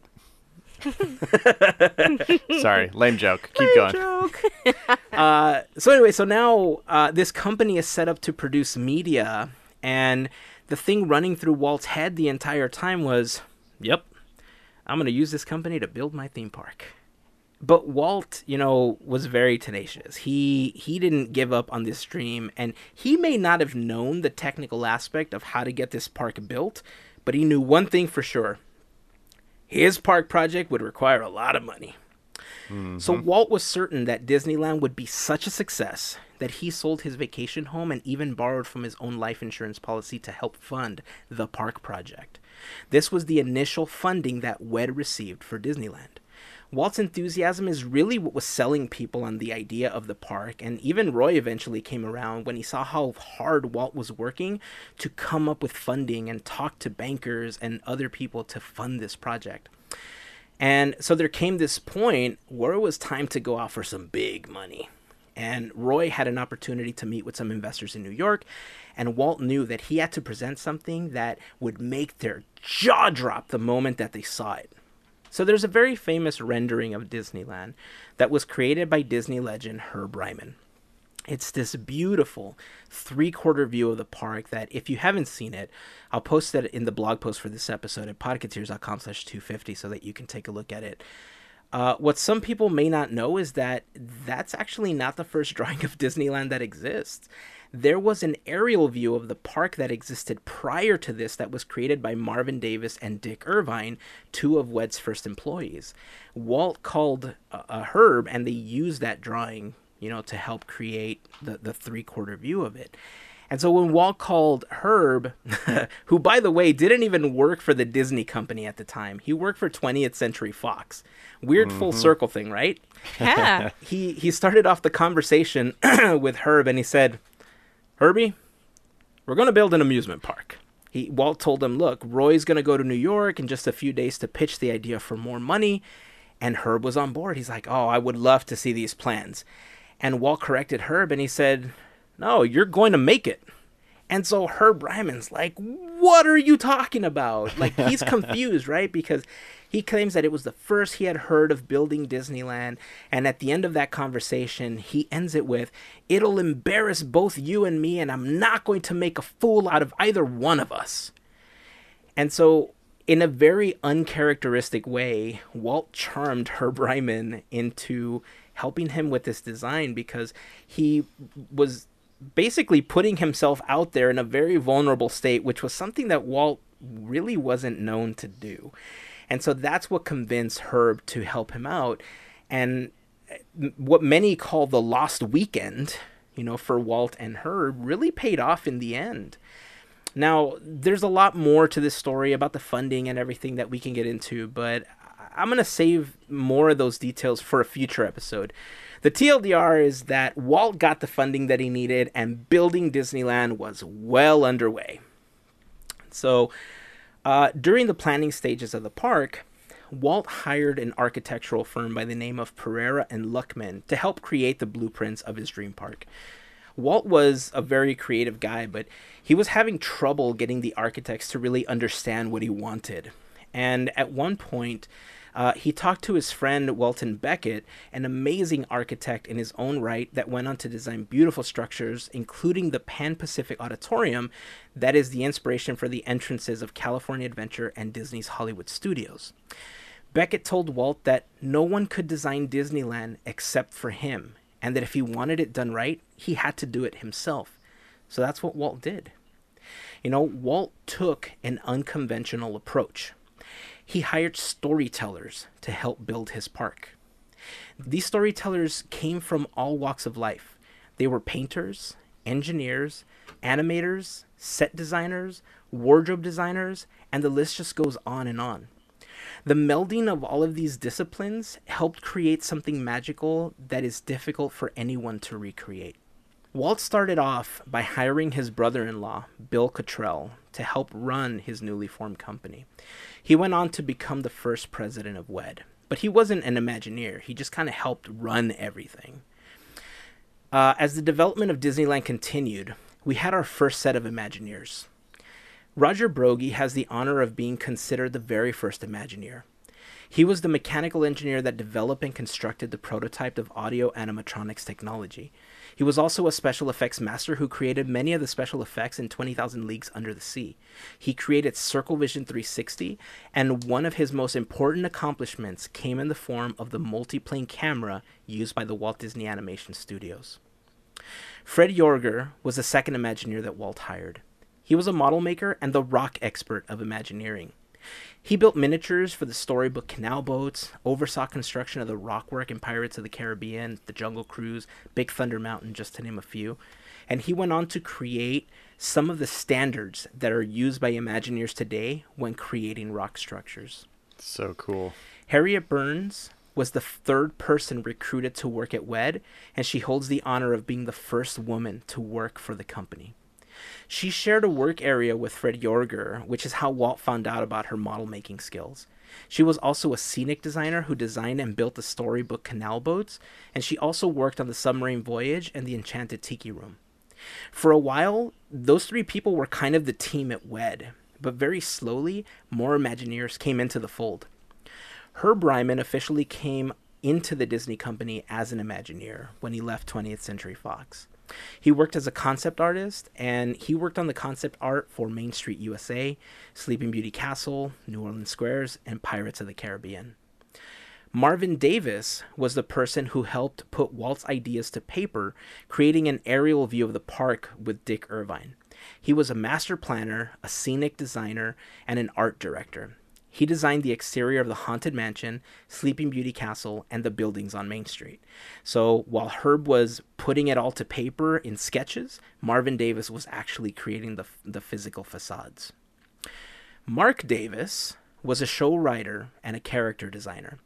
Sorry, lame joke. Keep lame going. Joke. uh, so anyway, so now uh, this company is set up to produce media, and the thing running through Walt's head the entire time was, "Yep, I'm going to use this company to build my theme park." but Walt, you know, was very tenacious. He he didn't give up on this dream, and he may not have known the technical aspect of how to get this park built, but he knew one thing for sure: his park project would require a lot of money. Mm-hmm. So Walt was certain that Disneyland would be such a success that he sold his vacation home and even borrowed from his own life insurance policy to help fund the park project. This was the initial funding that WED received for Disneyland. Walt's enthusiasm is really what was selling people on the idea of the park, and even Roy eventually came around when he saw how hard Walt was working to come up with funding and talk to bankers and other people to fund this project. And so there came this point where it was time to go out for some big money. And Roy had an opportunity to meet with some investors in New York, and Walt knew that he had to present something that would make their jaw drop the moment that they saw it. So there's a very famous rendering of Disneyland that was created by Disney legend Herb Ryman. It's this beautiful three quarter view of the park that if you haven't seen it, I'll post it in the blog post for this episode at podcateers.com slash 250 so that you can take a look at it. Uh, what some people may not know is that that's actually not the first drawing of Disneyland that exists there was an aerial view of the park that existed prior to this that was created by Marvin Davis and Dick Irvine, two of WED's first employees. Walt called a, a Herb, and they used that drawing, you know, to help create the, the three quarter view of it. And so when Walt called Herb, who by the way didn't even work for the Disney company at the time, he worked for 20th Century Fox. Weird mm-hmm. full circle thing, right? Yeah. he he started off the conversation with Herb and he said, Herbie, we're going to build an amusement park. He, Walt told him, look, Roy's going to go to New York in just a few days to pitch the idea for more money. And Herb was on board. He's like, oh, I would love to see these plans. And Walt corrected Herb and he said, no, you're going to make it. And so Herb Ryman's like, what are you talking about? Like, he's confused, right? Because he claims that it was the first he had heard of building Disneyland, and at the end of that conversation, he ends it with, It'll embarrass both you and me, and I'm not going to make a fool out of either one of us. And so, in a very uncharacteristic way, Walt charmed Herb Ryman into helping him with this design because he was basically putting himself out there in a very vulnerable state, which was something that Walt really wasn't known to do. And so that's what convinced Herb to help him out. And eh, what many call the lost weekend, you know, for Walt and Herb really paid off in the end. Now, there's a lot more to this story about the funding and everything that we can get into, but I'm going to save more of those details for a future episode. The TLDR is that Walt got the funding that he needed and building Disneyland was well underway. So, uh, during the planning stages of the park, Walt hired an architectural firm by the name of Pereira and Luckman to help create the blueprints of his dream park. Walt was a very creative guy, but he was having trouble getting the architects to really understand what he wanted. And at one point, uh, he talked to his friend Welton Becket, an amazing architect in his own right that went on to design beautiful structures, including the Pan Pacific Auditorium, that is the inspiration for the entrances of California Adventure and Disney's Hollywood Studios. Becket told Walt that no one could design Disneyland except for him, and that if he wanted it done right, he had to do it himself. So that's what Walt did. You know, Walt took an unconventional approach he hired storytellers to help build his park. These storytellers came from all walks of life. They were painters, engineers, animators, set designers, wardrobe designers, and the list just goes on and on. The melding of all of these disciplines helped create something magical that is difficult for anyone to recreate. Walt started off by hiring his brother in law, Bill Cottrell, to help run his newly formed company. He went on to become the first president of WED, but he wasn't an Imagineer. He just kind of helped run everything. Uh, as the development of Disneyland continued, we had our first set of Imagineers. Roger Broggie has the honor of being considered the very first Imagineer. He was the mechanical engineer that developed and constructed the prototype of audio animatronics technology. He was also a special effects master who created many of the special effects in 20,000 Leagues Under the Sea. He created Circle Vision 360, and one of his most important accomplishments came in the form of the multiplane camera used by the Walt Disney Animation Studios. Fred Joerger was the second Imagineer that Walt hired. He was a model maker and the rock expert of Imagineering. He built miniatures for the storybook canal boats, oversaw construction of the rockwork in Pirates of the Caribbean, the Jungle Cruise, Big Thunder Mountain, just to name a few. And he went on to create some of the standards that are used by Imagineers today when creating rock structures. So cool. Harriet Burns was the third person recruited to work at WED, and she holds the honor of being the first woman to work for the company. She shared a work area with Fred Joerger, which is how Walt found out about her model making skills. She was also a scenic designer who designed and built the storybook canal boats, and she also worked on the submarine voyage and the enchanted tiki room. For a while, those three people were kind of the team at WED, but very slowly, more Imagineers came into the fold. Herb Ryman officially came into the Disney company as an Imagineer when he left 20th Century Fox. He worked as a concept artist and he worked on the concept art for Main Street USA, Sleeping Beauty Castle, New Orleans Squares, and Pirates of the Caribbean. Marvin Davis was the person who helped put Walt's ideas to paper, creating an aerial view of the park with Dick Irvine. He was a master planner, a scenic designer, and an art director. He designed the exterior of the Haunted Mansion, Sleeping Beauty Castle, and the buildings on Main Street. So while Herb was putting it all to paper in sketches, Marvin Davis was actually creating the, the physical facades. Marc Davis was a show writer and a character designer.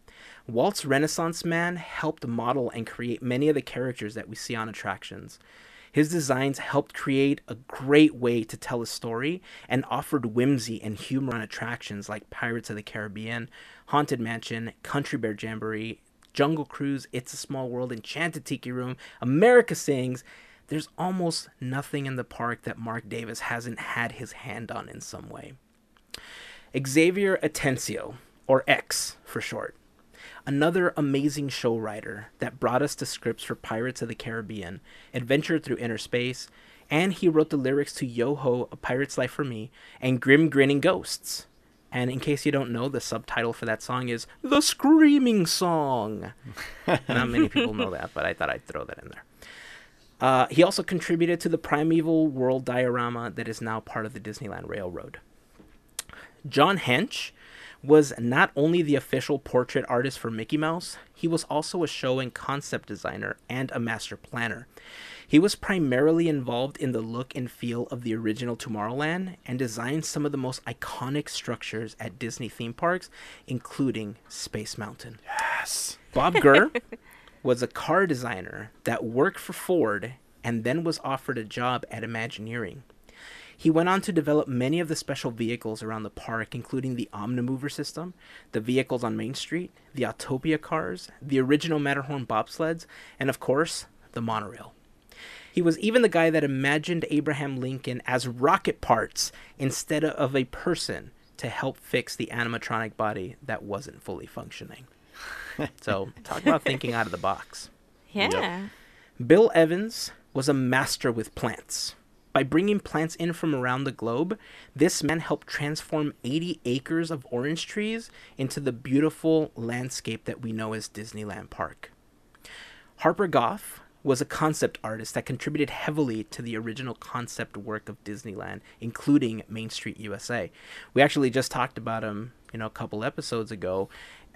Walt's Renaissance Man helped model and create many of the characters that we see on attractions. His designs helped create a great way to tell a story and offered whimsy and humor on attractions like Pirates of the Caribbean, Haunted Mansion, Country Bear Jamboree, Jungle Cruise, It's a Small World, Enchanted Tiki Room, America Sings. There's almost nothing in the park that Marc Davis hasn't had his hand on in some way. Xavier Atencio, or X for short, another amazing show writer that brought us the scripts for Pirates of the Caribbean, Adventure Through Inner Space, and he wrote the lyrics to Yo Ho, A Pirate's Life for Me, and Grim Grinning Ghosts. And in case you don't know, the subtitle for that song is The Screaming Song. Not many people know that, but I thought I'd throw that in there. Uh, he also contributed to the Primeval World diorama that is now part of the Disneyland Railroad. John Hench was not only the official portrait artist for Mickey Mouse, he was also a show and concept designer and a master planner. He was primarily involved in the look and feel of the original Tomorrowland and designed some of the most iconic structures at Disney theme parks, including Space Mountain. Yes. Bob Gurr was a car designer that worked for Ford and then was offered a job at Imagineering. He went on to develop many of the special vehicles around the park, including the Omnimover system, the vehicles on Main Street, the Autopia cars, the original Matterhorn bobsleds, and of course, the monorail. He was even the guy that imagined Abraham Lincoln as rocket parts instead of a person to help fix the animatronic body that wasn't fully functioning. so, talk about thinking out of the box. Yeah. Bill Evans was a master with plants. By bringing plants in from around the globe, this man helped transform 80 acres of orange trees into the beautiful landscape that we know as Disneyland Park. Harper Goff was a concept artist that contributed heavily to the original concept work of Disneyland, including Main Street USA. We actually just talked about him, you know, a couple episodes ago,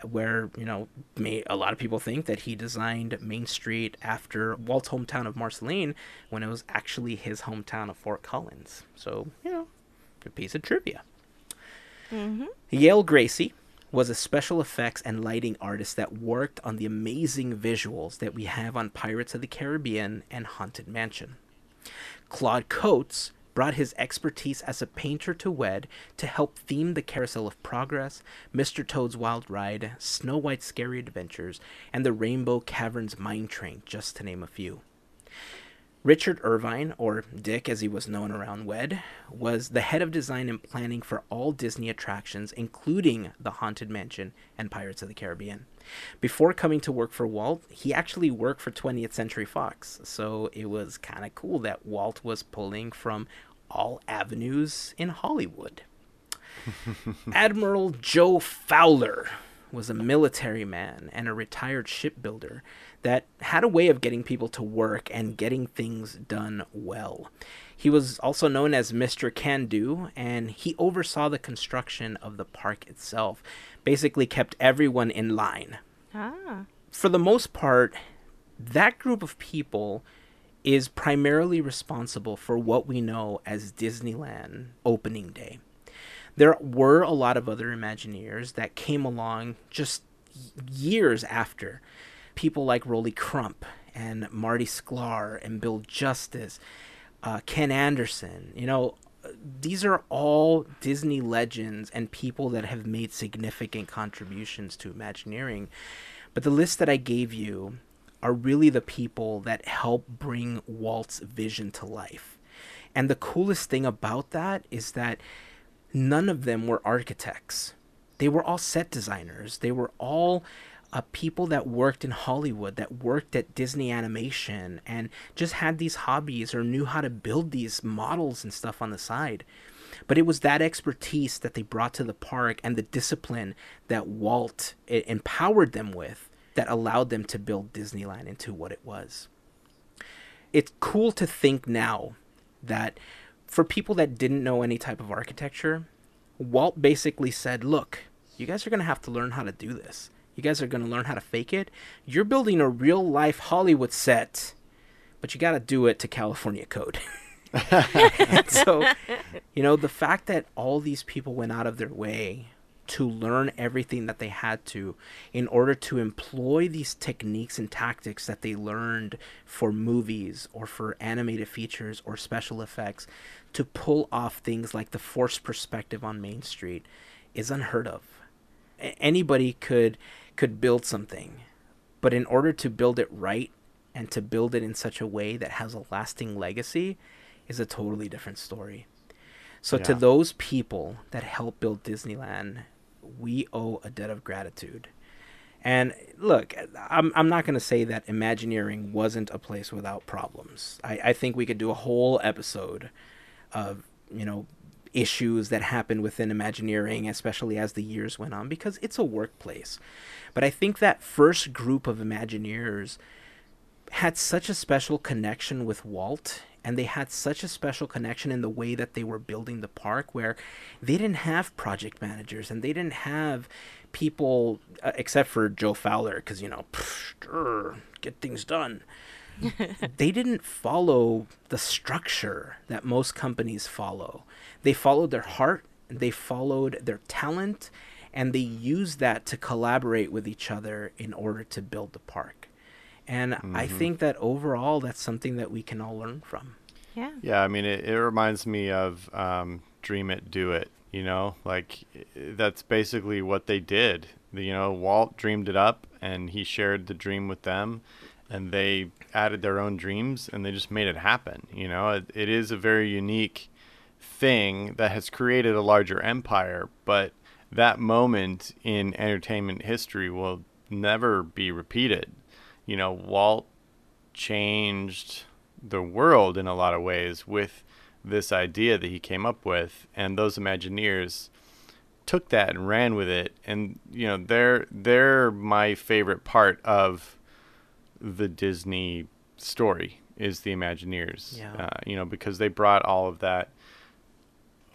where you know may, a lot of people think that he designed Main Street after Walt's hometown of Marceline when it was actually his hometown of Fort Collins. So you know, a piece of trivia. Mm-hmm. Yale Gracey was a special effects and lighting artist that worked on the amazing visuals that we have on Pirates of the Caribbean and Haunted Mansion. Claude Coats brought his expertise as a painter to WED to help theme the Carousel of Progress, Mr. Toad's Wild Ride, Snow White's Scary Adventures, and the Rainbow Caverns Mine Train, just to name a few. Richard Irvine, or Dick as he was known around WED, was the head of design and planning for all Disney attractions, including the Haunted Mansion and Pirates of the Caribbean. Before coming to work for Walt, he actually worked for 20th Century Fox, so it was kind of cool that Walt was pulling from all avenues in Hollywood. Admiral Joe Fowler was a military man and a retired shipbuilder that had a way of getting people to work and getting things done well. He was also known as Mr. Can Do, and he oversaw the construction of the park itself, basically kept everyone in line. Ah. For the most part, that group of people is primarily responsible for what we know as Disneyland opening day. There were a lot of other Imagineers that came along just years after. People like Rolly Crump and Marty Sklar and Bill Justice, uh, Ken Anderson. You know, these are all Disney legends and people that have made significant contributions to Imagineering. But the list that I gave you are really the people that help bring Walt's vision to life. And the coolest thing about that is that none of them were architects. They were all set designers. They were all uh, people that worked in Hollywood, that worked at Disney Animation, and just had these hobbies or knew how to build these models and stuff on the side. But it was that expertise that they brought to the park and the discipline that Walt empowered them with that allowed them to build Disneyland into what it was. It's cool to think now that for people that didn't know any type of architecture, Walt basically said, Look, you guys are going to have to learn how to do this. You guys are going to learn how to fake it. You're building a real life Hollywood set, but you got to do it to California code. so, you know, the fact that all these people went out of their way to learn everything that they had to in order to employ these techniques and tactics that they learned for movies or for animated features or special effects to pull off things like the forced perspective on Main Street is unheard of. Anybody could could build something, but in order to build it right and to build it in such a way that has a lasting legacy is a totally different story. So yeah. to those people that helped build Disneyland, we owe a debt of gratitude. And look, I'm I'm not going to say that Imagineering wasn't a place without problems. I, I think we could do a whole episode of you know issues that happened within Imagineering, especially as the years went on, because it's a workplace. But I think that first group of Imagineers had such a special connection with Walt and they had such a special connection in the way that they were building the park where they didn't have project managers and they didn't have people uh, except for Joe Fowler because you know pff, get things done. They didn't follow the structure that most companies follow. They followed their heart they followed their talent and they used that to collaborate with each other in order to build the park. And I think that overall, that's something that we can all learn from. Yeah. Yeah, I mean, it, it reminds me of um, Dream It, Do It. You know, like that's basically what they did. You know, Walt dreamed it up, and he shared the dream with them, and they added their own dreams, and they just made it happen. You know, it, it is a very unique thing that has created a larger empire, but that moment in entertainment history will never be repeated. You know, Walt changed the world in a lot of ways with this idea that he came up with and those imagineers took that and ran with it and you know they're they're my favorite part of the Disney story is the Imagineers Yeah. uh, you know because they brought all of that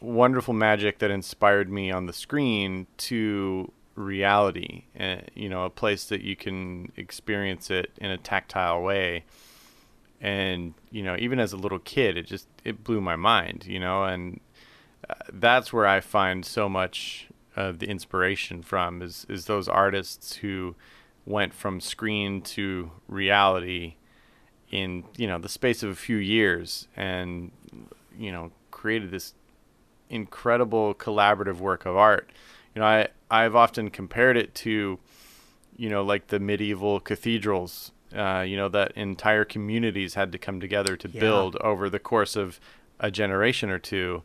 wonderful magic that inspired me on the screen to reality uh, you know a place that you can experience it in a tactile way and you know even as a little kid it just it blew my mind you know and uh, that's where i find so much of the inspiration from is is those artists who went from screen to reality in you know the space of a few years and you know created this incredible collaborative work of art. You know i i've often compared it to you know like the medieval cathedrals uh, you know that entire communities had to come together to Yeah. build over the course of a generation or two.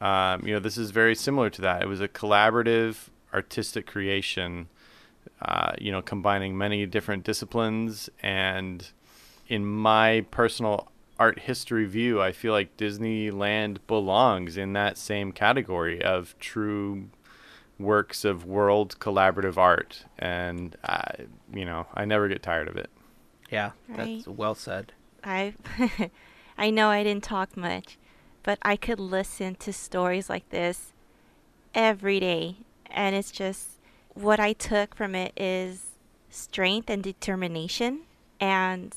Um, you know this is very similar to that. It was a collaborative artistic creation uh, you know combining many different disciplines. And in my personal art history view i feel like disneyland belongs in that same category of true works of world collaborative art. And I, you know i never get tired of it Yeah, Right. that's well said. I I know I didn't talk much, but I could listen to stories like this every day and it's just what I took from it is strength and determination and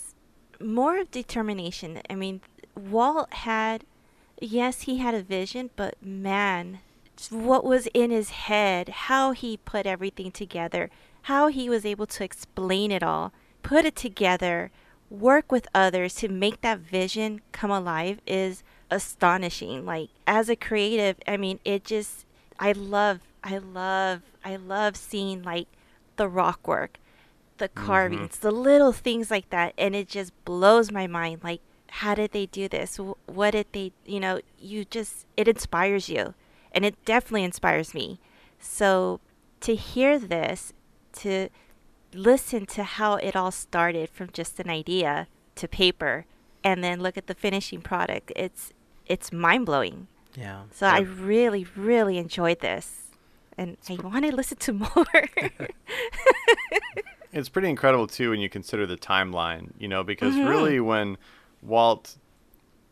more of determination. I mean, Walt had yes, he had a vision, but man, what was in his head, how he put everything together, how he was able to explain it all, put it together, work with others to make that vision come alive is astonishing. Like as a creative, I mean, it just I love I love I love seeing like the rock work, the carvings, mm-hmm. the little things like that and it just blows my mind like how did they do this? What did they, you know, you just it inspires you and it definitely inspires me. So to hear this, to listen to how it all started from just an idea to paper and then look at the finishing product, it's it's mind-blowing. Yeah. So I really really enjoyed this. And I want to listen to more. It's pretty incredible too when you consider the timeline, you know, because Mm-hmm. really when Walt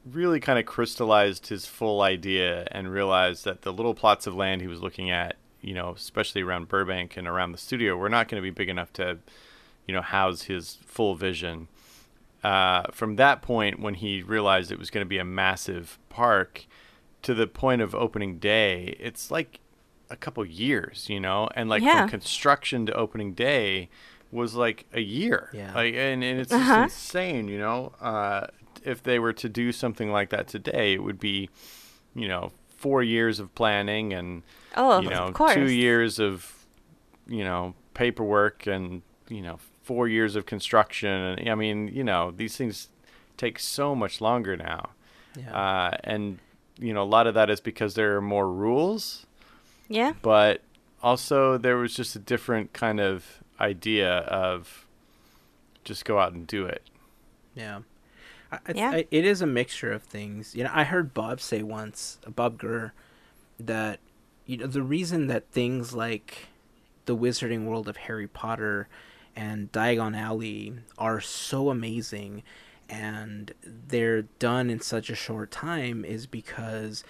really kind of crystallized his full idea and realized that the little plots of land he was looking at, you know, especially around Burbank and around the studio, were not going to be big enough to, you know, house his full vision. Uh, from that point, when he realized it was going to be a massive park, to the point of opening day, it's like a couple years, you know, and like Yeah. from construction to opening day was like a year. Yeah. Like, and, and it's Uh-huh. insane, you know. Uh, if they were to do something like that today, it would be, you know, four years of planning and oh, you know of course. two years of you know paperwork and you know four years of construction and i mean you know these things take so much longer now Yeah. uh, and you know a lot of that is because there are more rules Yeah. but also there was just a different kind of idea of just go out and do it Yeah. I, Yeah. I, it is a mixture of things. You know, I heard Bob say once, Bob Gurr, that you know the reason that things like the Wizarding World of Harry Potter and Diagon Alley are so amazing and they're done in such a short time is because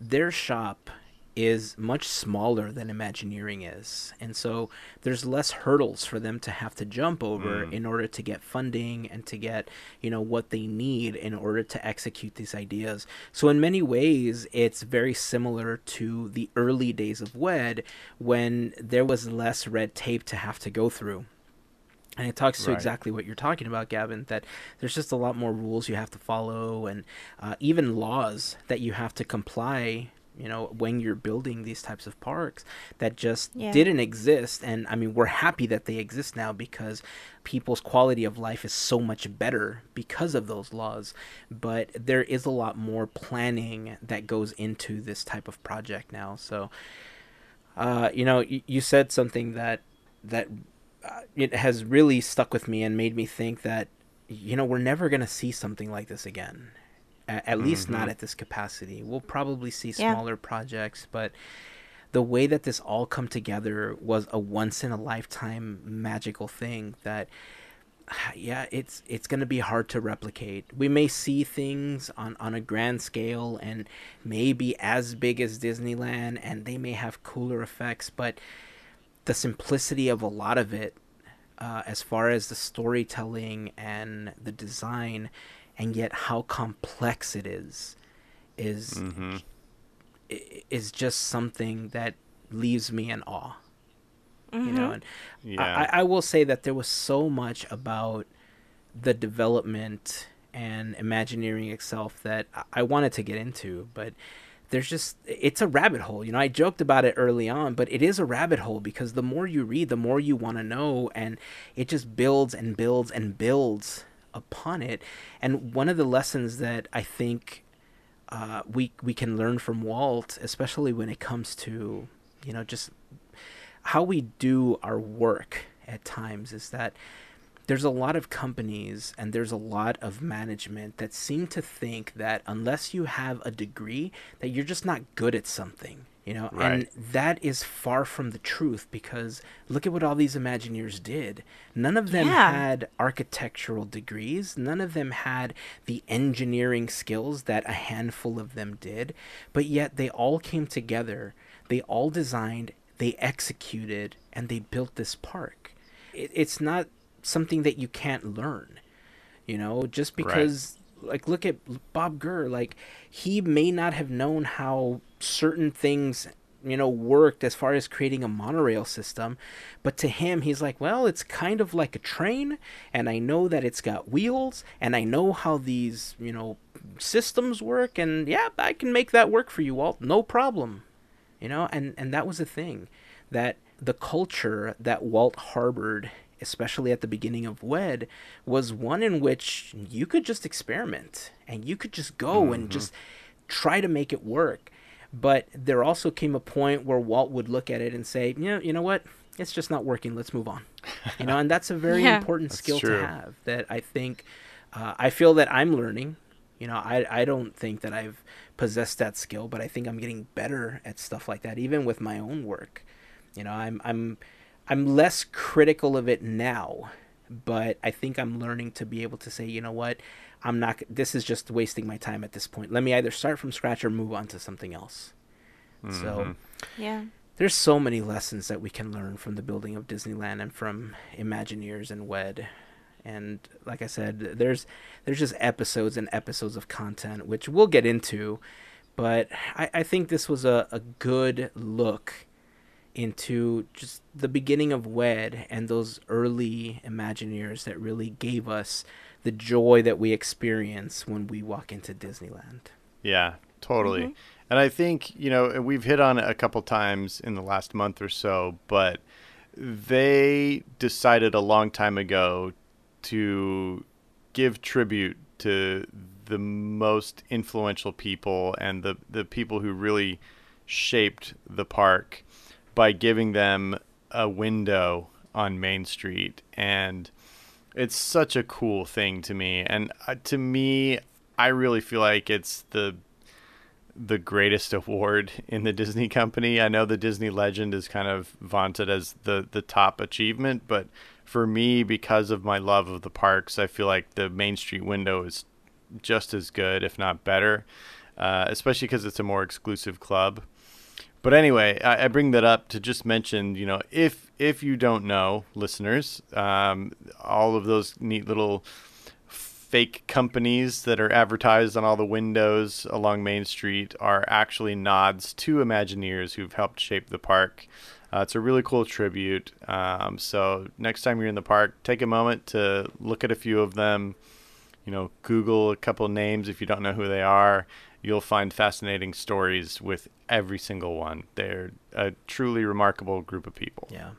their shop is much smaller than Imagineering is. And so there's less hurdles for them to have to jump over Mm. in order to get funding and to get, you know, what they need in order to execute these ideas. So in many ways, it's very similar to the early days of WED when there was less red tape to have to go through. and it talks to Right. exactly what you're talking about, Gavin. That there's just a lot more rules you have to follow, and uh, even laws that you have to comply. You know, when you're building these types of parks that just Yeah. didn't exist, and I mean, we're happy that they exist now because people's quality of life is so much better because of those laws. But there is a lot more planning that goes into this type of project now. So, uh, you know, you, you said something that that uh, it has really stuck with me and made me think that you know we're never going to see something like this again A- at least not at this capacity. We'll probably see Yeah. smaller projects but the way that this all come together was a once in a lifetime magical thing that yeah it's it's going to be hard to replicate. We may see things on on a grand scale and maybe as big as disneyland and they may have cooler effects but the simplicity of a lot of it uh, as far as the storytelling and the design and yet how complex it is is Mm-hmm. is just something that leaves me in awe you know and Yeah. I, I will say that there was so much about the development and imagineering itself that I- I wanted to get into, but there's just it's a rabbit hole. You know, I joked about it early on, but it is a rabbit hole because the more you read, the more you want to know, and it just builds and builds and builds upon it. And one of the lessons that I think uh, we we can learn from Walt, especially when it comes to you know just how we do our work at times is that there's a lot of companies and there's a lot of management that seem to think that unless you have a degree that you're just not good at something you know and that is far from the truth because look at what all these imagineers did. None of them Yeah. had architectural degrees. None of them had the engineering skills that a handful of them did. But yet they all came together they all designed they executed and they built this park. It, it's not something that you can't learn you know just Right. Like look at bob gurr like he may not have known how certain things you know worked as far as creating a monorail system but to him he's like well it's kind of like a train and i know that it's got wheels and i know how these you know systems work and yeah i can make that work for you walt. No problem. You know and and that was the thing that the culture that walt harbored especially at the beginning of wed was one in which you could just experiment and you could just go and just try to make it work. But there also came a point where walt would look at it and say you know you know what? It's just not working. Let's move on. You know and that's a very Yeah. important That's skill true. to have that i think uh, i feel that i'm learning. You know I, I don't think that i've possessed that skill but i think i'm getting better at stuff like that even with my own work. You know i'm i'm i'm less critical of it now but i think i'm learning to be able to say you know what i'm not this is just wasting my time at this point let me either start from scratch or move on to something else so mm-hmm. Yeah. there's so many lessons that we can learn from the building of Disneyland and from Imagineers and WED. And like I said, there's there's just episodes and episodes of content which we'll get into, but I, I think this was a, a good look into just the beginning of WED and those early Imagineers that really gave us the joy that we experience when we walk into Disneyland. Yeah, totally. Mm-hmm. And I think, you know, we've hit on it a couple times in the last month or so, but they decided a long time ago to give tribute to the most influential people and the, the people who really shaped the park by giving them a window on Main Street. And it's such a cool thing to me. And uh, to me, I really feel like it's the the greatest award in the Disney company. I know the Disney Legend is kind of vaunted as the the top achievement, but for me because of my love of the parks, I feel like the Main Street window is just as good, if not better. Uh, especially because it's a more exclusive club. But anyway, I, I bring that up to just mention, you know, if if you don't know, listeners, um, all of those neat little fake companies that are advertised on all the windows along Main Street are actually nods to Imagineers who've helped shape the park. Uh, it's a really cool tribute. Um, so next time you're in the park, take a moment to look at a few of them. You know, Google a couple names if you don't know who they are. You'll find fascinating stories with every single one. They're a truly remarkable group of people. Yeah.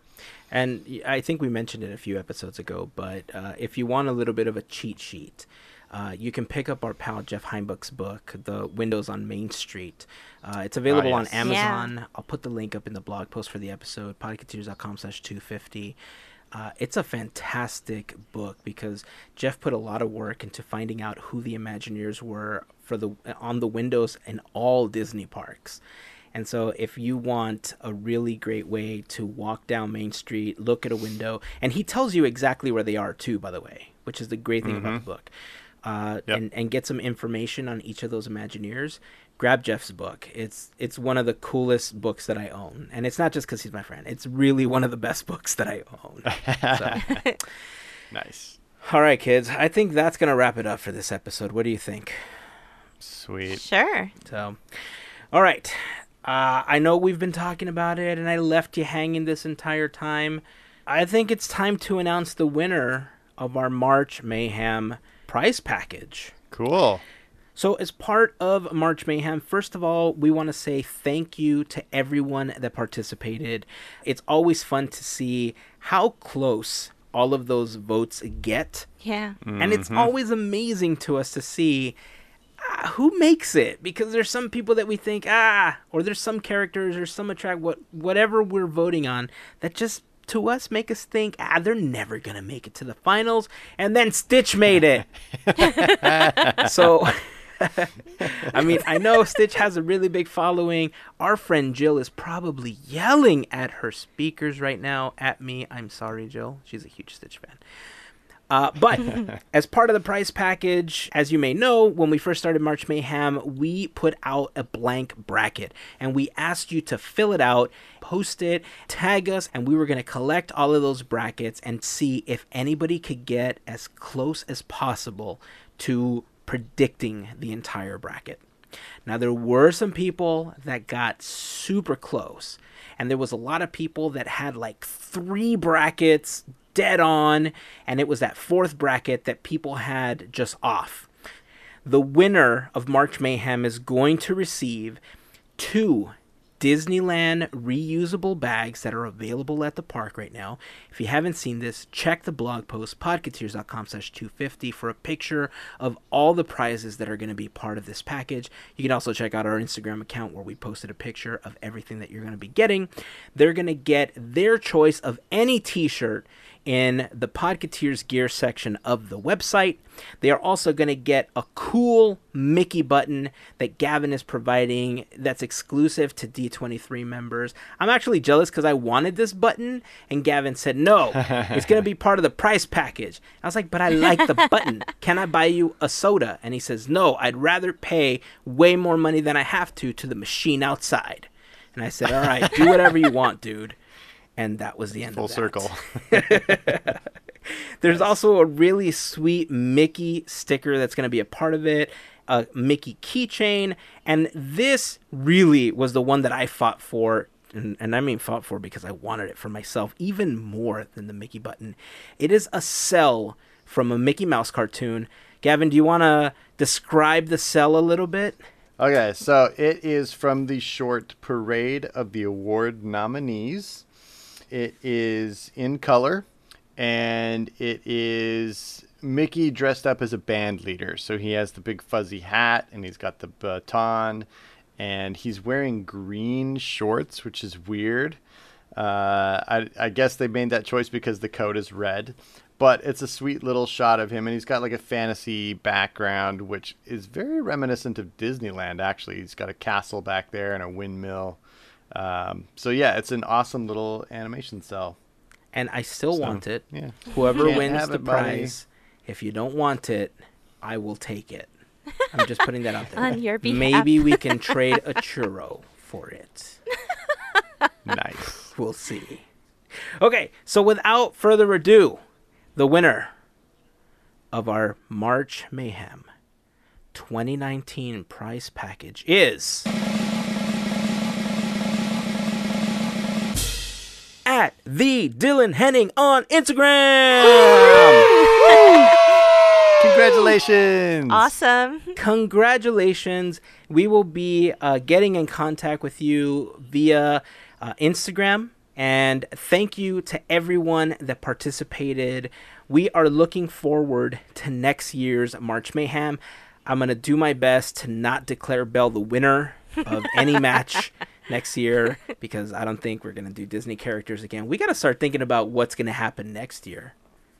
And I think we mentioned it a few episodes ago, but uh, if you want a little bit of a cheat sheet, uh, you can pick up our pal Jeff Heimbuch's book, The Windows on Main Street. Uh, it's available on yes. Amazon. I'll put the link up in the blog post for the episode, podcateers.com slash 250. Uh, it's a fantastic book because Jeff put a lot of work into finding out who the Imagineers were for the on the windows in all Disney parks. And so, if you want a really great way to walk down Main Street, look at a window, and he tells you exactly where they are too, by the way, which is the great thing about the book, uh, Yep. and and get some information on each of those Imagineers. Grab Jeff's book. It's it's one of the coolest books that I own, and it's not just because he's my friend. It's really one of the best books that I own. So, Nice. all right, kids. I think that's gonna wrap it up for this episode. What do you think? Sweet. Sure. So, all right. Uh, I know we've been talking about it, and I left you hanging this entire time. I think it's time to announce the winner of our March Mayhem prize package. Cool. So, as part of March Mayhem, first of all, we want to say thank you to everyone that participated. It's always fun to see how close all of those votes get. Yeah. And it's always amazing to us to see uh, who makes it because there's some people that we think ah or there's some characters or some attract what whatever we're voting on that just to us make us think ah they're never gonna make it to the finals and then Stitch made it so I mean I know Stitch has a really big following. Our friend Jill is probably yelling at her speakers right now at me. I'm sorry Jill. She's a huge Stitch fan. Uh, but as part of the prize package, as you may know, when we first started March Mayhem, we put out a blank bracket and we asked you to fill it out, post it, tag us, and we were going to collect all of those brackets and see if anybody could get as close as possible to predicting the entire bracket. Now, there were some people that got super close, and there was a lot of people that had like three brackets dead on, and it was that fourth bracket that people had just off. The winner of March Mayhem is going to receive two Disneyland reusable bags that are available at the park right now. If you haven't seen this, check the blog post, podcateers.com slash 250 for a picture of all the prizes that are going to be part of this package. You can also check out our Instagram account where we posted a picture of everything that you're going to be getting. They're going to get their choice of any t-shirt in the Podcateers gear section of the website. They are also going to get a cool Mickey button that Gavin is providing that's exclusive to D23 members. I'm actually jealous because I wanted this button, and Gavin said, No, it's going to be part of the price package. I was like, But I like the button. Can I buy you a soda? And he says, No, I'd rather pay way more money than I have to to the machine outside. And I said, All right, do whatever you want, dude. And that was the end Full of that. circle. There's also a really sweet Mickey sticker that's going to be a part of it, a Mickey keychain, and this really was the one that I fought for. And, and I mean fought for because I wanted it for myself even more than the Mickey button. It is a cell from a Mickey Mouse cartoon. Gavin, do you want to describe the cell a little bit? Okay, so it is from the short Parade of the Award nominees. It is in color, and it is Mickey dressed up as a band leader. So he has the big fuzzy hat, and he's got the baton, and he's wearing green shorts, which is weird. Uh, I, I guess they made that choice because the coat is red, but it's a sweet little shot of him, and he's got like a fantasy background, which is very reminiscent of Disneyland. Actually, he's got a castle back there and a windmill. Um, so yeah, it's an awesome little animation cell. And I still So, want it. yeah. Whoever wins the it, buddy. prize, if you don't want it, I will take it. I'm just putting that out there. On your behalf. Maybe we can trade a churro for it. Nice. We'll see. Okay, so without further ado, the winner of our March Mayhem 2019 prize package is the Dylan Henning on Instagram. Congratulations! Awesome. Congratulations. We will be uh, getting in contact with you via uh, Instagram. And thank you to everyone that participated. We are looking forward to next year's March Mayhem. I'm going to do my best to not declare Belle the winner of any match next year because I don't think we're going to do Disney characters again. We got to start thinking about what's going to happen next year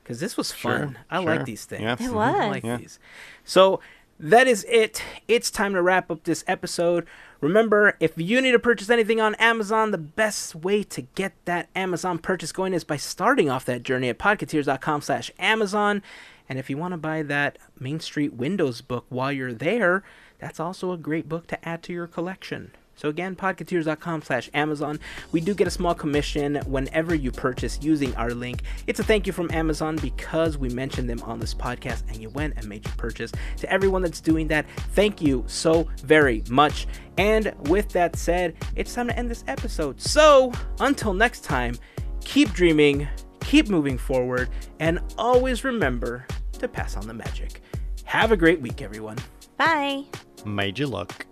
because this was fun. Sure, I sure. like these things. Yeah. It Mhm. was. I like Yeah. these. So that is it. It's time to wrap up this episode. Remember, if you need to purchase anything on Amazon, the best way to get that Amazon purchase going is by starting off that journey at podcateers.com slash Amazon. And if you want to buy that Main Street Windows book while you're there, that's also a great book to add to your collection. So again, podcateers.com slash Amazon. We do get a small commission whenever you purchase using our link. It's a thank you from Amazon because we mentioned them on this podcast and you went and made your purchase. To everyone that's doing that, thank you so very much. And with that said, it's time to end this episode. So until next time, keep dreaming, keep moving forward, and always remember to pass on the magic. Have a great week, everyone. Bye. Made you look.